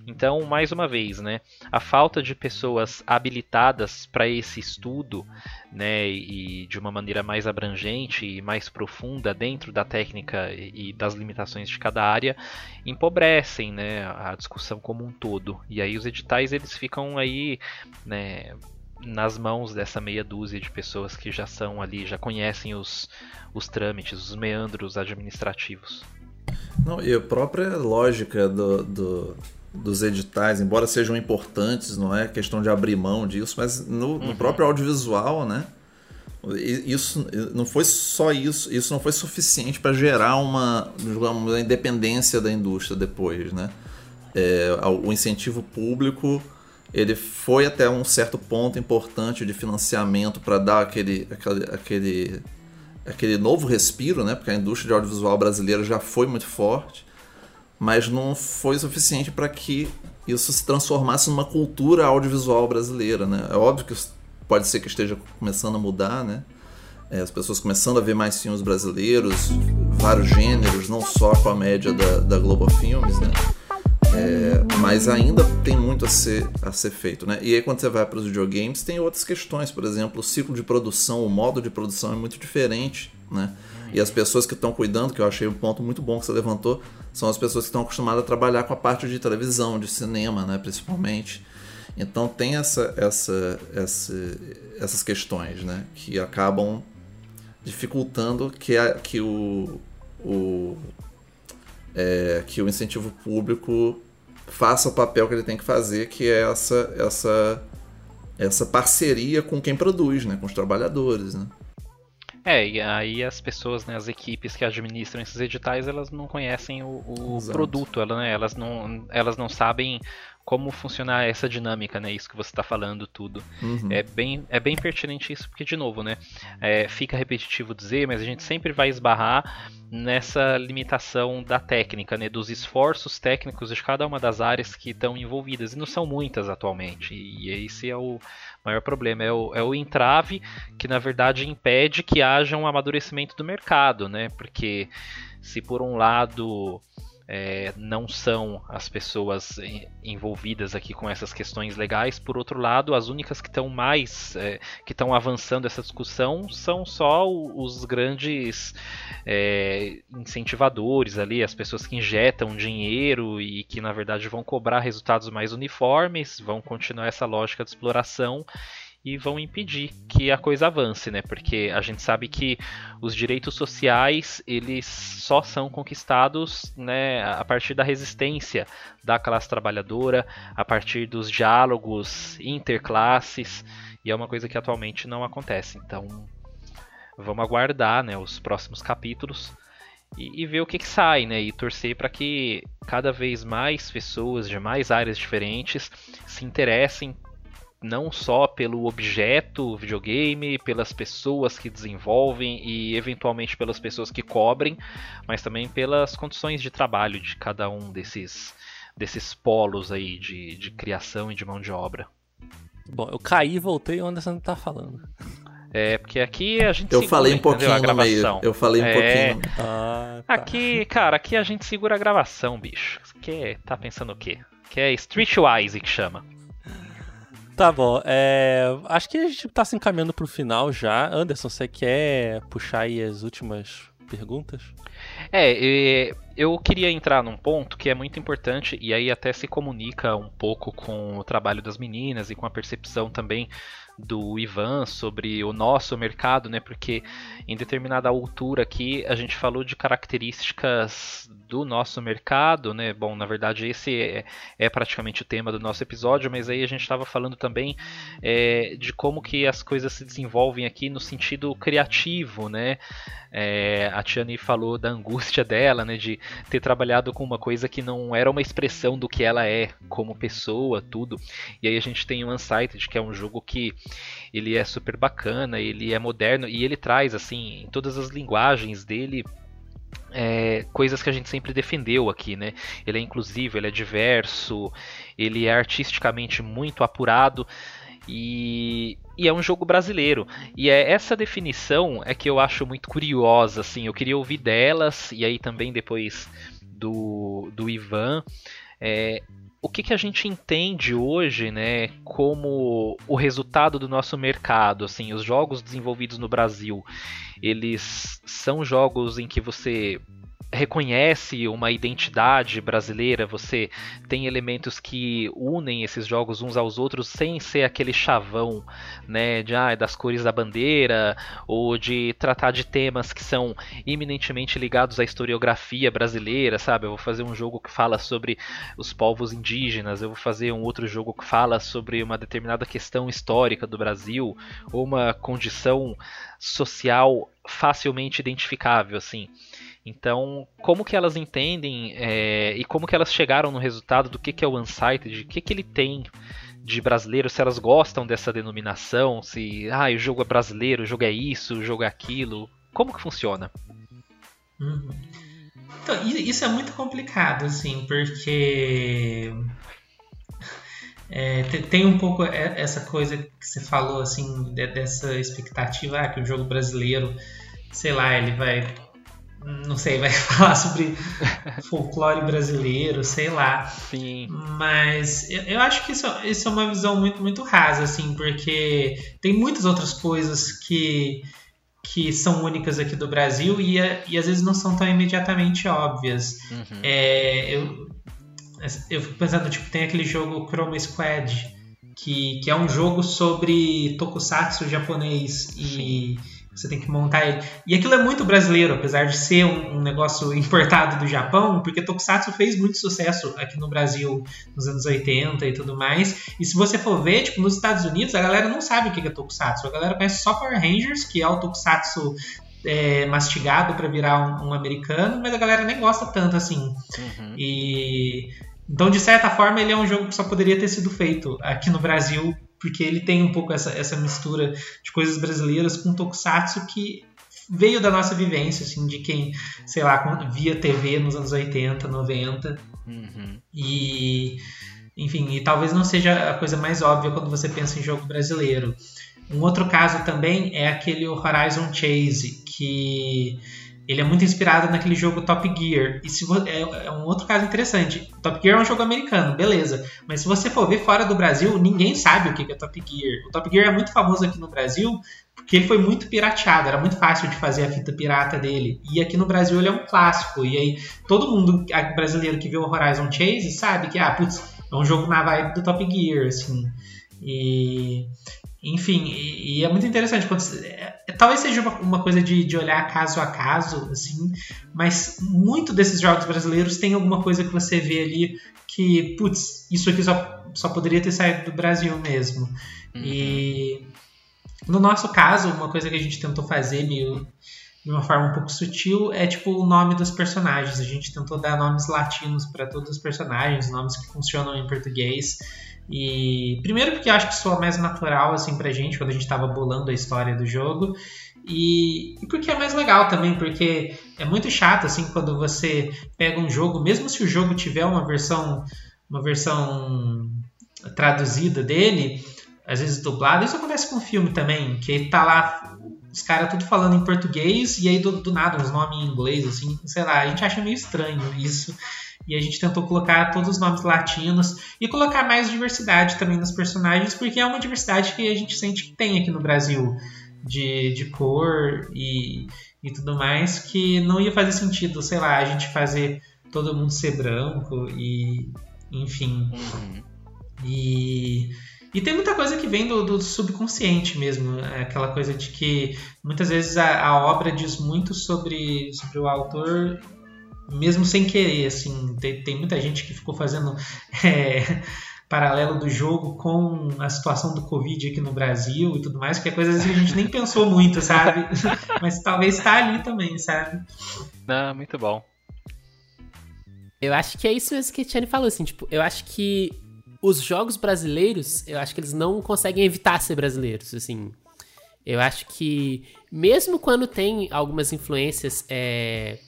Então, mais uma vez, né, a falta de pessoas habilitadas para esse estudo, né, e de uma maneira mais abrangente e mais profunda dentro da técnica e das limitações de cada área, empobrecem, né, a discussão como um todo. E aí os editais eles ficam aí, né, nas mãos dessa meia dúzia de pessoas que já são ali, já conhecem os, os trâmites, os meandros administrativos. Não, e a própria lógica do, do, dos editais, embora sejam importantes, não é questão de abrir mão disso, mas no, no uhum. próprio audiovisual, né? Isso não foi só isso, isso não foi suficiente para gerar uma, uma independência da indústria depois, né? É, o incentivo público ele foi até um certo ponto importante de financiamento para dar aquele, aquele, aquele, aquele novo respiro, né? Porque a indústria de audiovisual brasileira já foi muito forte, mas não foi suficiente para que isso se transformasse numa cultura audiovisual brasileira, né? É óbvio que pode ser que esteja começando a mudar, né? É, as pessoas começando a ver mais filmes brasileiros, vários gêneros, não só com a média da, da Global Filmes, né? É, mas ainda tem muito a ser, a ser feito, né? E aí quando você vai para os videogames tem outras questões, por exemplo, o ciclo de produção, o modo de produção é muito diferente, né? E as pessoas que estão cuidando, que eu achei um ponto muito bom que você levantou, são as pessoas que estão acostumadas a trabalhar com a parte de televisão, de cinema, né? Principalmente. Então tem essa, essa, essa, essas questões, né? Que acabam dificultando que, a, que o, o é, que o incentivo público faça o papel que ele tem que fazer, que é essa, essa, essa parceria com quem produz, né, com os trabalhadores. Né? É, e aí as pessoas, né, as equipes que administram esses editais, elas não conhecem o, o produto, ela, né, elas, não, elas não sabem como funcionar essa dinâmica, né? Isso que você está falando tudo. Uhum. É, bem, é bem pertinente isso, porque, de novo, né? É, fica repetitivo dizer, mas a gente sempre vai esbarrar nessa limitação da técnica, né? Dos esforços técnicos de cada uma das áreas que estão envolvidas. E não são muitas atualmente. E esse é o maior problema. É o, é o entrave que, na verdade, impede que haja um amadurecimento do mercado, né? Porque se por um lado é, não são as pessoas envolvidas aqui com essas questões legais. Por outro lado, as únicas que estão mais é, que estão avançando essa discussão são só os grandes é, incentivadores ali, as pessoas que injetam dinheiro e que na verdade vão cobrar resultados mais uniformes, vão continuar essa lógica de exploração e vão impedir que a coisa avance, né? Porque a gente sabe que os direitos sociais eles só são conquistados, né, a partir da resistência da classe trabalhadora, a partir dos diálogos interclasses, e é uma coisa que atualmente não acontece. Então, vamos aguardar, né, os próximos capítulos e, e ver o que, que sai, né? E torcer para que cada vez mais pessoas de mais áreas diferentes se interessem não só pelo objeto videogame, pelas pessoas que desenvolvem e eventualmente pelas pessoas que cobrem, mas também pelas condições de trabalho de cada um desses, desses polos aí de, de criação e de mão de obra. Bom, eu caí e voltei e o Anderson tá falando. É, porque aqui a gente Eu falei um pouquinho no meio. Eu falei um é... pouquinho. Ah, tá. Aqui, cara, aqui a gente segura a gravação, bicho. Que tá pensando o quê? Que é Streetwise que chama. Tá bom, é, acho que a gente tá se encaminhando pro final já. Anderson, você quer puxar aí as últimas perguntas? É, eu queria entrar num ponto que é muito importante e aí até se comunica um pouco com o trabalho das meninas e com a percepção também do Ivan sobre o nosso mercado, né? Porque em determinada altura aqui a gente falou de características do nosso mercado, né? Bom, na verdade esse é, é praticamente o tema do nosso episódio, mas aí a gente estava falando também é, de como que as coisas se desenvolvem aqui no sentido criativo, né? É, a Tiani falou da angústia dela, né? De ter trabalhado com uma coisa que não era uma expressão do que ela é como pessoa, tudo. E aí a gente tem o Unsighted, que é um jogo que ele é super bacana, ele é moderno e ele traz assim em todas as linguagens dele é, coisas que a gente sempre defendeu aqui, né? Ele é inclusivo, ele é diverso, ele é artisticamente muito apurado e, e, é um jogo brasileiro. E é essa definição é que eu acho muito curiosa, assim. Eu queria ouvir delas e aí também depois do, do Ivan. É, o que, que a gente entende hoje, né, como o resultado do nosso mercado, assim, os jogos desenvolvidos no Brasil, eles são jogos em que você reconhece uma identidade brasileira, você tem elementos que unem esses jogos uns aos outros sem ser aquele chavão, né, de ah, das cores da bandeira ou de tratar de temas que são eminentemente ligados à historiografia brasileira, sabe? Eu vou fazer um jogo que fala sobre os povos indígenas, eu vou fazer um outro jogo que fala sobre uma determinada questão histórica do Brasil ou uma condição social facilmente identificável, assim. Então, como que elas entendem é, e como que elas chegaram no resultado do que, que é o Unsighted, o que, que ele tem de brasileiro, se elas gostam dessa denominação, se ah, o jogo é brasileiro, o jogo é isso, o jogo é aquilo, como que funciona? Uhum. Então, isso é muito complicado, assim, porque é, tem um pouco essa coisa que você falou, assim, dessa expectativa ah, que o jogo brasileiro, sei lá, ele vai. Não sei, vai *laughs* falar sobre folclore brasileiro, sei lá. Sim. Mas eu, eu acho que isso, isso é uma visão muito, muito rasa, assim, porque tem muitas outras coisas que que são únicas aqui do Brasil e, e às vezes não são tão imediatamente óbvias. Uhum. É, eu, eu fico pensando, tipo, tem aquele jogo Chroma Squad, que, que é um jogo sobre tokusatsu japonês e você tem que montar ele. E aquilo é muito brasileiro, apesar de ser um, um, negócio *laughs* importado do Japão, porque Tokusatsu fez muito sucesso aqui no Brasil nos anos 80 e tudo mais. E se você for ver, tipo, nos Estados Unidos, a galera não sabe o que é Tokusatsu. A galera conhece só Power Rangers, que é o Tokusatsu é, mastigado para virar um, um, americano, mas a galera nem gosta tanto assim. Uhum. E então, de certa forma, ele é um jogo que só poderia ter sido feito aqui no Brasil, porque ele tem um pouco essa, essa mistura de coisas brasileiras com tokusatsu que veio da nossa vivência, assim, de quem, sei lá, via TV nos anos 80, 90. Uhum. E, enfim, e talvez não seja a coisa mais óbvia quando você pensa em jogo brasileiro. Um outro caso também é aquele Horizon Chase, que ele é muito inspirado naquele jogo Top Gear. E se é, é, um outro caso interessante. Top Gear é um jogo americano, beleza. Mas se você for ver fora do Brasil, ninguém sabe o que é Top Gear. O Top Gear é muito famoso aqui no Brasil porque ele foi muito pirateado, era muito fácil de fazer a fita pirata dele. E aqui no Brasil ele é um clássico. E aí todo mundo brasileiro que vê o Horizon Chase sabe que, ah, putz, é um jogo na vibe do Top Gear, assim. E enfim, e, e, é muito interessante. Quando, é, é, talvez seja uma, uma coisa de, de, olhar caso a caso, assim, mas muito desses jogos brasileiros tem alguma coisa que você vê ali que, putz, isso aqui só, só poderia ter saído do Brasil mesmo. Uhum. E no nosso caso, uma coisa que a gente tentou fazer meio de uma forma um pouco sutil é tipo o nome dos personagens. A gente tentou dar nomes latinos para todos os personagens, nomes que funcionam em português. E primeiro porque acho que soa mais natural assim pra gente quando a gente estava bolando a história do jogo. E, e, porque é mais legal também, porque é muito chato assim quando você pega um jogo, mesmo se o jogo tiver uma versão uma versão traduzida dele, às vezes dublada, isso acontece com o filme também, que tá lá os caras tudo falando em português e aí do, do nada uns nomes em inglês, assim, sei lá, a gente acha meio estranho isso e a gente tentou colocar todos os nomes latinos e colocar mais diversidade também nos personagens, porque é uma diversidade que a gente sente que tem aqui no Brasil, de, de cor e, e tudo mais, que não ia fazer sentido, sei lá, a gente fazer todo mundo ser branco e enfim. Uhum. E, e tem muita coisa que vem do, do, subconsciente mesmo, aquela coisa de que muitas vezes a, a obra diz muito sobre, sobre o autor mesmo sem querer, assim, tem, tem muita gente que ficou fazendo *laughs* é, paralelo do jogo com a situação do Covid aqui no Brasil e tudo mais, que é coisa que a gente nem *laughs* pensou muito, sabe? *laughs* Mas talvez está ali também, sabe? Não, muito bom. Eu acho que é isso que a Tiane falou, assim, tipo, eu acho que os jogos brasileiros, eu acho que eles não conseguem evitar ser brasileiros, assim. Eu acho que, mesmo quando tem algumas influências é,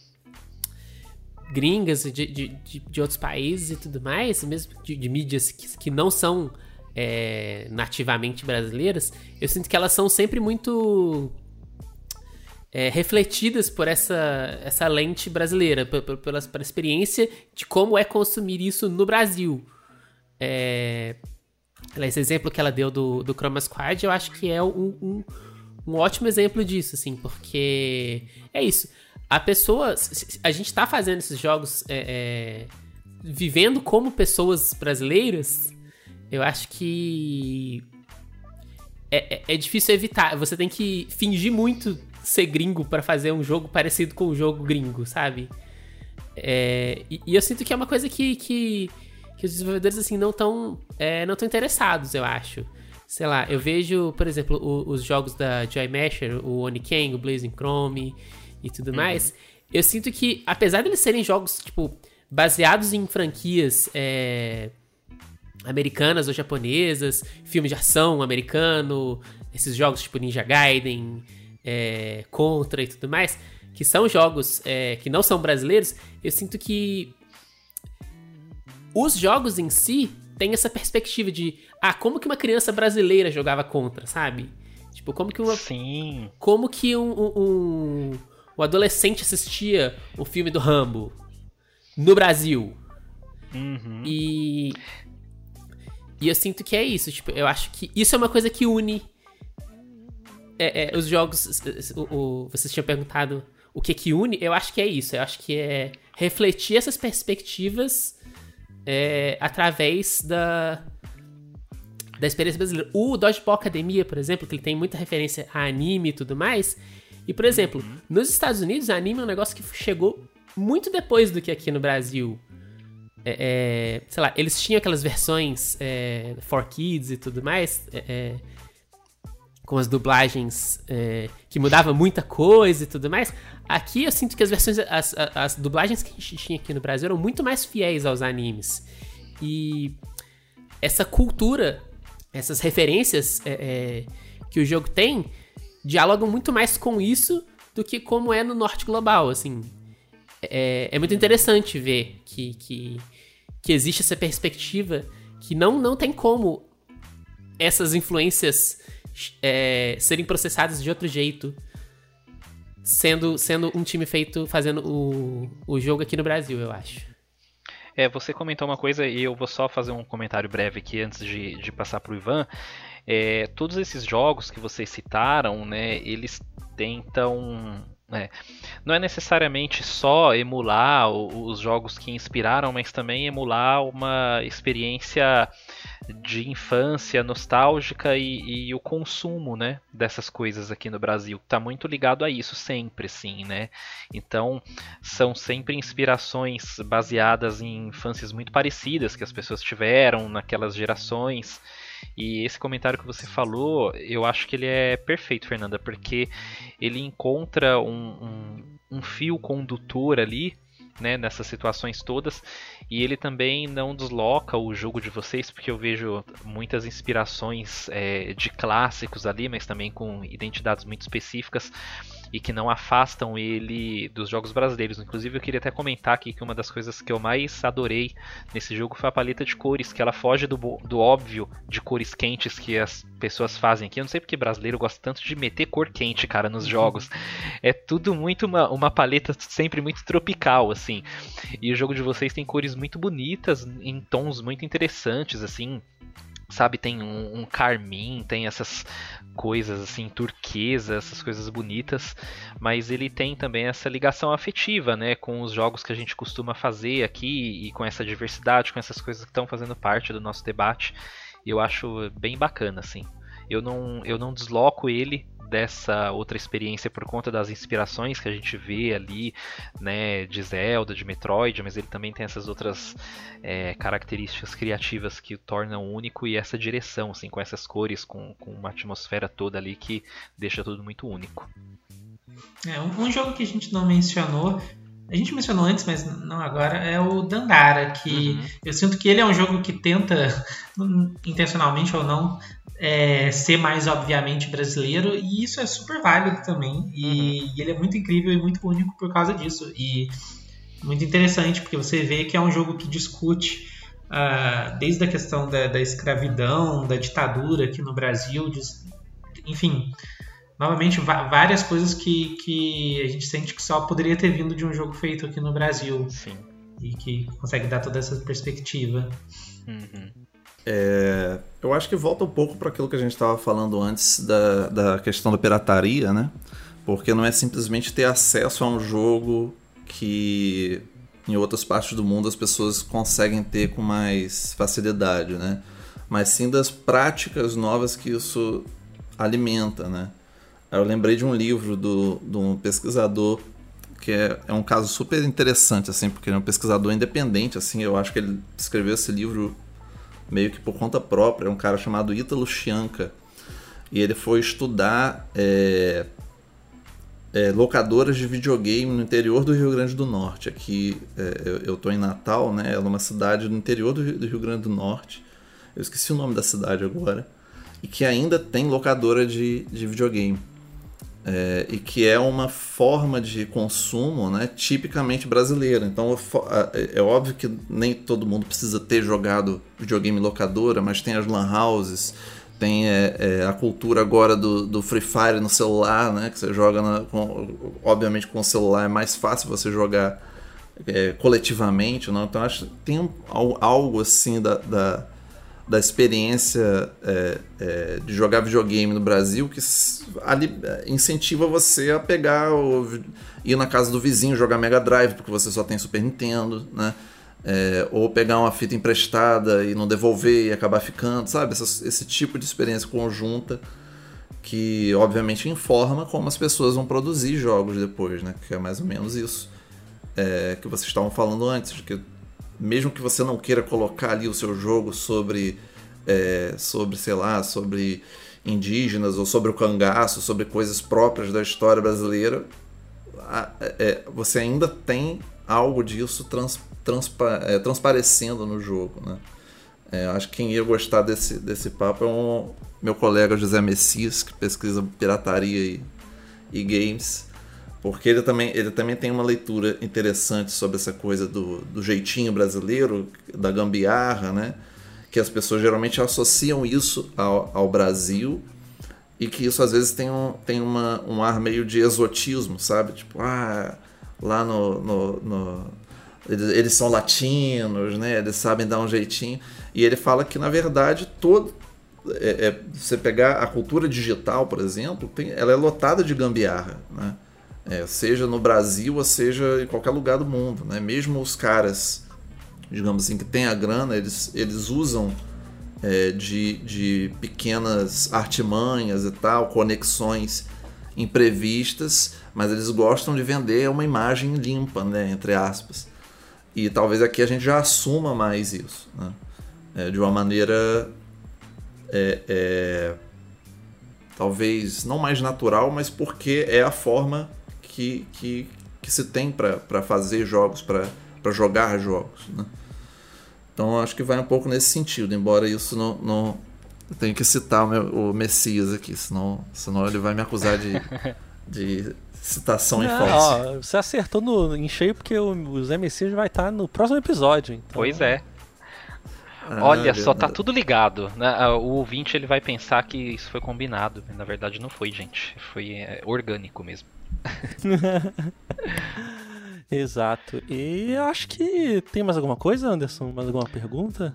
gringas de, de, de, outros países e tudo mais, mesmo de, de mídias que, que não são é, nativamente brasileiras, eu sinto que elas são sempre muito é, refletidas por essa, essa lente brasileira, pela, pela, pela experiência de como é consumir isso no Brasil. É, esse exemplo que ela deu do, do Chroma Squad, eu acho que é um, um, um ótimo exemplo disso, assim, porque é isso a pessoa. A gente tá fazendo esses jogos é, é, vivendo como pessoas brasileiras. Eu acho que. É, é, é difícil evitar. Você tem que fingir muito ser gringo para fazer um jogo parecido com o jogo gringo, sabe? É, e, e, eu sinto que é uma coisa que, que, que os desenvolvedores assim não estão é, não tão interessados, eu acho. Sei lá, eu vejo, por exemplo, o, os jogos da Joy Masher, o Oniken, o Blazing Chrome e tudo uhum. mais. Eu sinto que, apesar de eles serem jogos, tipo, baseados em franquias é, americanas ou japonesas, filmes de ação americano, esses jogos tipo Ninja Gaiden, é, Contra e tudo mais, que são jogos é, que não são brasileiros, eu sinto que os jogos em si têm essa perspectiva de ah, como que uma criança brasileira jogava Contra, sabe? Tipo, como que uma. Sim. Como que um, um, um, um adolescente assistia o filme do Rambo no Brasil. Uhum. E. E eu sinto que é isso. Tipo, eu acho que isso é uma coisa que une é, é, os jogos. O, o, vocês tinham perguntado o que que une. Eu acho que é isso. Eu acho que é refletir essas perspectivas é, através da, da experiência brasileira. O Dodgeball Academia, por exemplo, que ele tem muita referência a anime e tudo mais. E, por exemplo, uhum. nos Estados Unidos, anime é um negócio que chegou muito depois do que aqui no Brasil. É, é, sei lá, eles tinham aquelas versões é, for kids e tudo mais, é, é, com as dublagens é, que mudava muita coisa e tudo mais. Aqui eu sinto que as versões, as, as, as, dublagens que a gente tinha aqui no Brasil eram muito mais fiéis aos animes. E essa cultura, essas referências que o jogo tem, dialogam muito mais com isso do que como é no norte global, assim. É, é muito interessante ver que, que, que existe essa perspectiva que não, não tem como essas influências é, serem processadas de outro jeito, sendo, sendo um time feito fazendo o, o jogo aqui no Brasil, eu acho. É, você comentou uma coisa e eu vou só fazer um comentário breve aqui antes de, de passar para o Ivan. É, todos esses jogos que vocês citaram, né, eles tentam é, não é necessariamente só emular os jogos que inspiraram, mas também emular uma experiência de infância nostálgica e, e, o consumo, né, dessas coisas aqui no Brasil. Tá muito ligado a isso sempre, sim, né? Então, são sempre inspirações baseadas em infâncias muito parecidas que as pessoas tiveram naquelas gerações. E esse comentário que você falou, eu acho que ele é perfeito, Fernanda, porque ele encontra um, um, um fio condutor ali né, nessas situações todas. E ele também não desloca o jogo de vocês, porque eu vejo muitas inspirações é, de clássicos ali, mas também com identidades muito específicas e que não afastam ele dos jogos brasileiros. Inclusive, eu queria até comentar aqui que uma das coisas que eu mais adorei nesse jogo foi a paleta de cores, que ela foge do, do óbvio de cores quentes que as pessoas fazem aqui. Eu não sei porque brasileiro gosta tanto de meter cor quente, cara, nos jogos. É tudo muito uma, uma paleta sempre muito tropical, assim. E o jogo de vocês tem cores muito bonitas, em tons muito interessantes, assim sabe, tem um, um, carmim, tem essas coisas assim, turquesa, essas coisas bonitas, mas ele tem também essa ligação afetiva, né, com os jogos que a gente costuma fazer aqui e com essa diversidade, com essas coisas que estão fazendo parte do nosso debate. Eu acho bem bacana, assim. Eu não, eu não desloco ele dessa outra experiência por conta das inspirações que a gente vê ali, né, de Zelda, de Metroid, mas ele também tem essas outras é, características criativas que o tornam único e essa direção, assim, com essas cores, com, com uma atmosfera toda ali que deixa tudo muito único. É, um, um jogo que a gente não mencionou a gente mencionou antes, mas não agora, é o Dandara, que uhum. eu sinto que ele é um jogo que tenta, *laughs* intencionalmente ou não, é, ser mais obviamente brasileiro, e isso é super válido também, e, uhum. e, ele é muito incrível e muito único por causa disso. E muito interessante, porque você vê que é um jogo que discute uh, desde a questão da, da, escravidão, da ditadura aqui no Brasil, de, enfim, novamente várias coisas que, que a gente sente que só poderia ter vindo de um jogo feito aqui no Brasil. Sim. E que consegue dar toda essa perspectiva. Uhum. É, eu acho que volta um pouco para aquilo que a gente estava falando antes da, da questão da pirataria, né? Porque não é simplesmente ter acesso a um jogo que em outras partes do mundo as pessoas conseguem ter com mais facilidade, né? Mas sim das práticas novas que isso alimenta, né? Eu lembrei de um livro do, de um pesquisador que é, é um caso super interessante, assim, porque ele é um pesquisador independente, assim, eu acho que ele escreveu esse livro meio que por conta própria, é um cara chamado Ítalo Chianca, e ele foi estudar é, é, locadoras de videogame no interior do Rio Grande do Norte. Aqui é, eu estou em Natal, né? É uma cidade no interior do Rio, do Rio, Grande do Norte. Eu esqueci o nome da cidade agora. E que ainda tem locadora de, de videogame. É, e que é uma forma de consumo né, tipicamente brasileira. Então é, é óbvio que nem todo mundo precisa ter jogado videogame locadora, mas tem as lan houses, tem é, é, a cultura agora do, do, Free Fire no celular, né? Que você joga, na, com, obviamente com o celular é mais fácil você jogar é, coletivamente, não? Então acho que tem algo assim da, da, da experiência é, é, de jogar videogame no Brasil que ali, incentiva você a pegar o, ir na casa do vizinho jogar Mega Drive porque você só tem Super Nintendo, né? É, ou pegar uma fita emprestada e não devolver e acabar ficando, sabe? Essa, esse tipo de experiência conjunta que, obviamente, informa como as pessoas vão produzir jogos depois, né? Que é mais ou menos isso é, que vocês estavam falando antes, que mesmo que você não queira colocar ali o seu jogo sobre, é, sobre sei lá, sobre indígenas ou sobre o cangaço, sobre coisas próprias da história brasileira, é, você ainda tem algo disso trans, transpa, é, transparecendo no jogo. Né? É, acho que quem ia gostar desse, desse papo é um, meu colega José Messias, que pesquisa pirataria e, e games, porque ele também, ele também tem uma leitura interessante sobre essa coisa do, do jeitinho brasileiro, da gambiarra, né? que as pessoas geralmente associam isso ao, ao Brasil e que isso às vezes tem um, tem uma, um ar meio de exotismo, sabe? Tipo, ah, lá no, no, no eles, são latinos, né? Eles sabem dar um jeitinho. E ele fala que, na verdade, todo. É, é, você pegar a cultura digital, por exemplo, tem, ela é lotada de gambiarra, né? É, seja no Brasil ou seja em qualquer lugar do mundo, né? Mesmo os caras, digamos assim, que têm a grana, eles, eles usam é, de, de pequenas artimanhas e tal, conexões imprevistas, mas eles gostam de vender uma imagem limpa, né? Entre aspas. E talvez aqui a gente já assuma mais isso, né? é, de uma maneira é, é, talvez não mais natural, mas porque é a forma que, que, que se tem para fazer jogos, para jogar jogos. Né? Então acho que vai um pouco nesse sentido, embora isso não. não eu tenho que citar o, meu, o Messias aqui, senão, senão ele vai me acusar de, *laughs* de citação em falso. Você acertou no, em cheio porque o, o Zé Messias vai estar no próximo episódio. Então... Pois é. Ah, Olha só, tá tudo ligado. Né? Ah, o ouvinte ele vai pensar que isso foi combinado. Na verdade não foi, gente. Foi é, orgânico mesmo. *laughs* Exato. E acho que tem mais alguma coisa, Anderson? Mais alguma pergunta?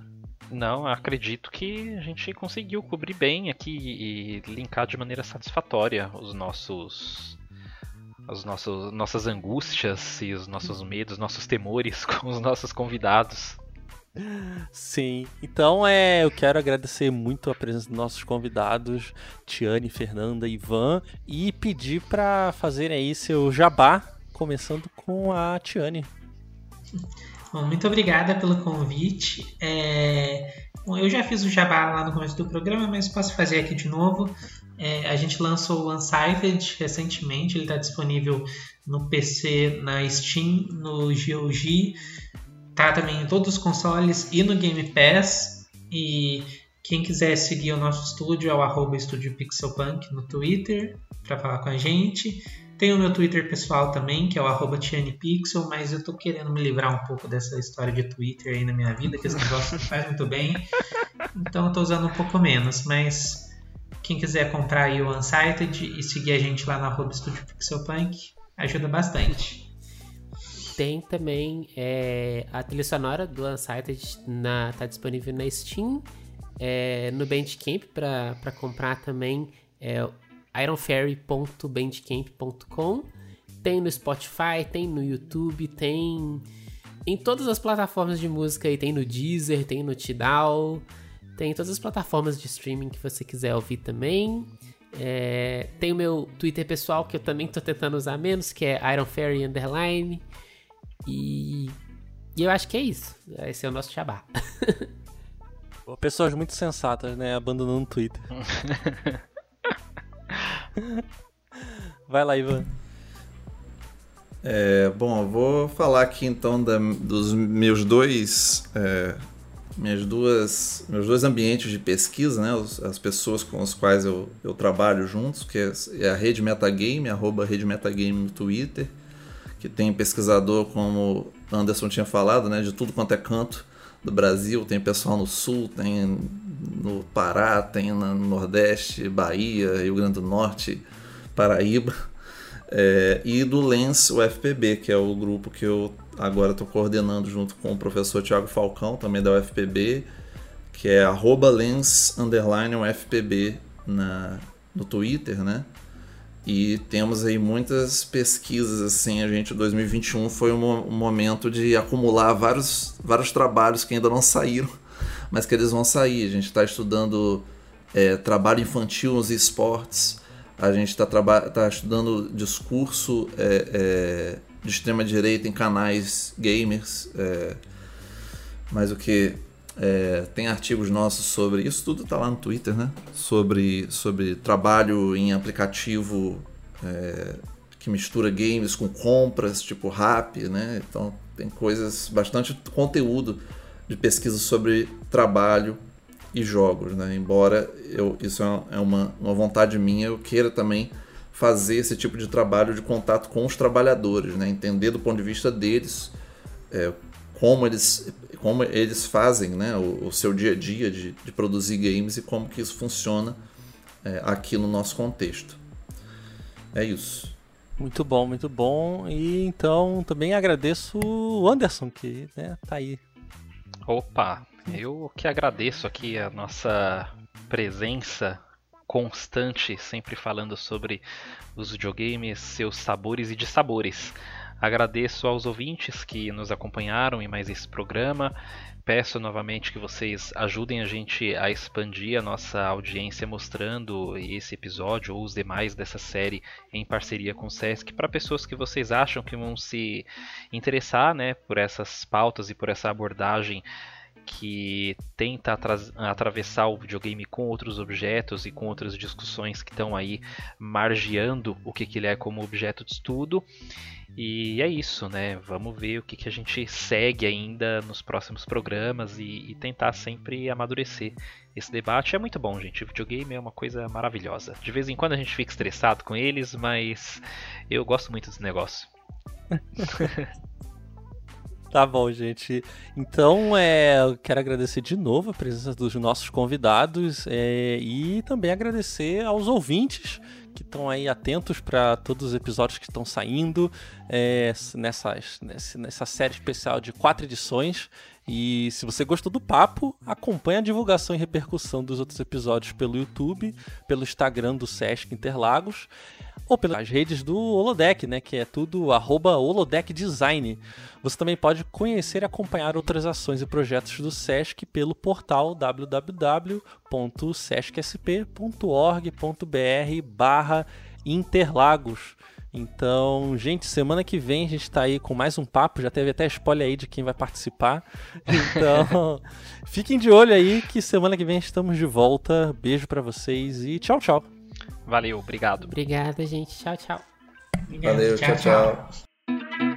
Não, acredito que a gente conseguiu cobrir bem aqui e linkar de maneira satisfatória os nossos as nossas, nossas angústias e os nossos medos, nossos temores *laughs* com os nossos convidados. Sim, então é, eu quero agradecer muito a presença dos nossos convidados, Tiane, Fernanda, Ivan, e pedir para fazerem aí seu jabá, começando com a Tiane. Bom, muito obrigada pelo convite. É... Bom, eu já fiz o jabá lá no começo do programa, mas posso fazer aqui de novo. É, a gente lançou o Unsighted recentemente, ele está disponível no PC, na Steam, no GOG, tá também em todos os consoles e no Game Pass. E quem quiser seguir o nosso estúdio é o arroba estúdio Pixelpunk no Twitter para falar com a gente. Tem o meu Twitter pessoal também, que é o arroba mas eu tô querendo me livrar um pouco dessa história de Twitter aí na minha vida, que esse negócio não faz muito bem. Então eu tô usando um pouco menos, mas quem quiser comprar aí o Unsighted e seguir a gente lá na arroba Estúdio Pixelpunk, ajuda bastante. Tem também é, a trilha sonora do Unsighted na, tá disponível na Steam, é, no Bandcamp para comprar também. É, ironfairy.bandcamp.com. Tem no Spotify, tem no YouTube, tem em todas as plataformas de música aí. Tem no Deezer, tem no Tidal, tem em todas as plataformas de streaming que você quiser ouvir também. É, tem o meu Twitter pessoal que eu também tô tentando usar menos, que é ironfairy underline. E, e eu acho que é isso. Esse é o nosso chabá. Pessoas muito sensatas, né? Abandonando o Twitter. *laughs* Vai lá, Ivan. É, bom, eu vou falar aqui então da, dos meus dois, é, minhas duas, meus dois ambientes de pesquisa, né? As, as pessoas com as quais eu, eu trabalho juntos, que é, é a Rede Metagame, arroba Rede Metagame no Twitter, que tem pesquisador como Anderson tinha falado, né? De tudo quanto é canto do Brasil, tem pessoal no Sul, tem no Pará, tem no Nordeste, Bahia, Rio Grande do Norte, Paraíba. É, *laughs* e do Lens UFPB, que é o grupo que eu agora estou coordenando junto com o professor Tiago Falcão, também da UFPB, que é arroba lens underline UFPB na, no Twitter, né? E temos aí muitas pesquisas, assim, a gente, 2021 foi um, um momento de acumular vários, vários trabalhos que ainda não saíram, *laughs* mas que eles vão sair. A gente está estudando é, trabalho infantil nos esportes, a gente está tá estudando discurso é, é, de extrema direita em canais gamers. É, mas o que é, tem artigos nossos sobre isso tudo está lá no Twitter, né? Sobre, sobre trabalho em aplicativo é, que mistura games com compras, tipo rap, né? Então tem coisas bastante conteúdo de pesquisa sobre trabalho e jogos, né? Embora eu, isso é uma, uma vontade minha, eu queira também fazer esse tipo de trabalho de contato com os trabalhadores, né? Entender do ponto de vista deles é, como eles como eles fazem, né? O, o seu dia a dia de, de, produzir games e como que isso funciona é, aqui no nosso contexto. É isso. Muito bom, muito bom. E então também agradeço o Anderson que né, tá aí. Opa, eu que agradeço aqui a nossa presença constante, sempre falando sobre os videogames, seus sabores e dissabores. Agradeço aos ouvintes que nos acompanharam em mais esse programa. Peço novamente que vocês ajudem a gente a expandir a nossa audiência mostrando esse episódio ou os demais dessa série em parceria com o SESC para pessoas que vocês acham que vão se interessar né, por essas pautas e por essa abordagem que tenta atra atravessar o videogame com outros objetos e com outras discussões que estão aí margeando o que, que ele é como objeto de estudo. E é isso, né? Vamos ver o que, que a gente segue ainda nos próximos programas e, e tentar sempre amadurecer esse debate. É muito bom, gente. O videogame é uma coisa maravilhosa. De vez em quando a gente fica estressado com eles, mas eu gosto muito desse negócio. *laughs* Tá bom, gente. Então, é, eu quero agradecer de novo a presença dos nossos convidados é, e também agradecer aos ouvintes que estão aí atentos para todos os episódios que estão saindo é, nessas, nessa série especial de quatro edições. E se você gostou do papo, acompanhe a divulgação e repercussão dos outros episódios pelo YouTube, pelo Instagram do Sesc Interlagos ou pelas redes do Holodeck, né, que é tudo arroba Holodeck Design. Você também pode conhecer e acompanhar outras ações e projetos do SESC pelo portal www.sescsp.org.br barra Interlagos. Então, gente, semana que vem a gente está aí com mais um papo. Já teve até spoiler aí de quem vai participar. Então, *laughs* fiquem de olho aí que semana que vem estamos de volta. Beijo para vocês e tchau, tchau. Valeu, obrigado. obrigada gente. Tchau, tchau. Obrigado, Valeu, tchau. tchau. tchau.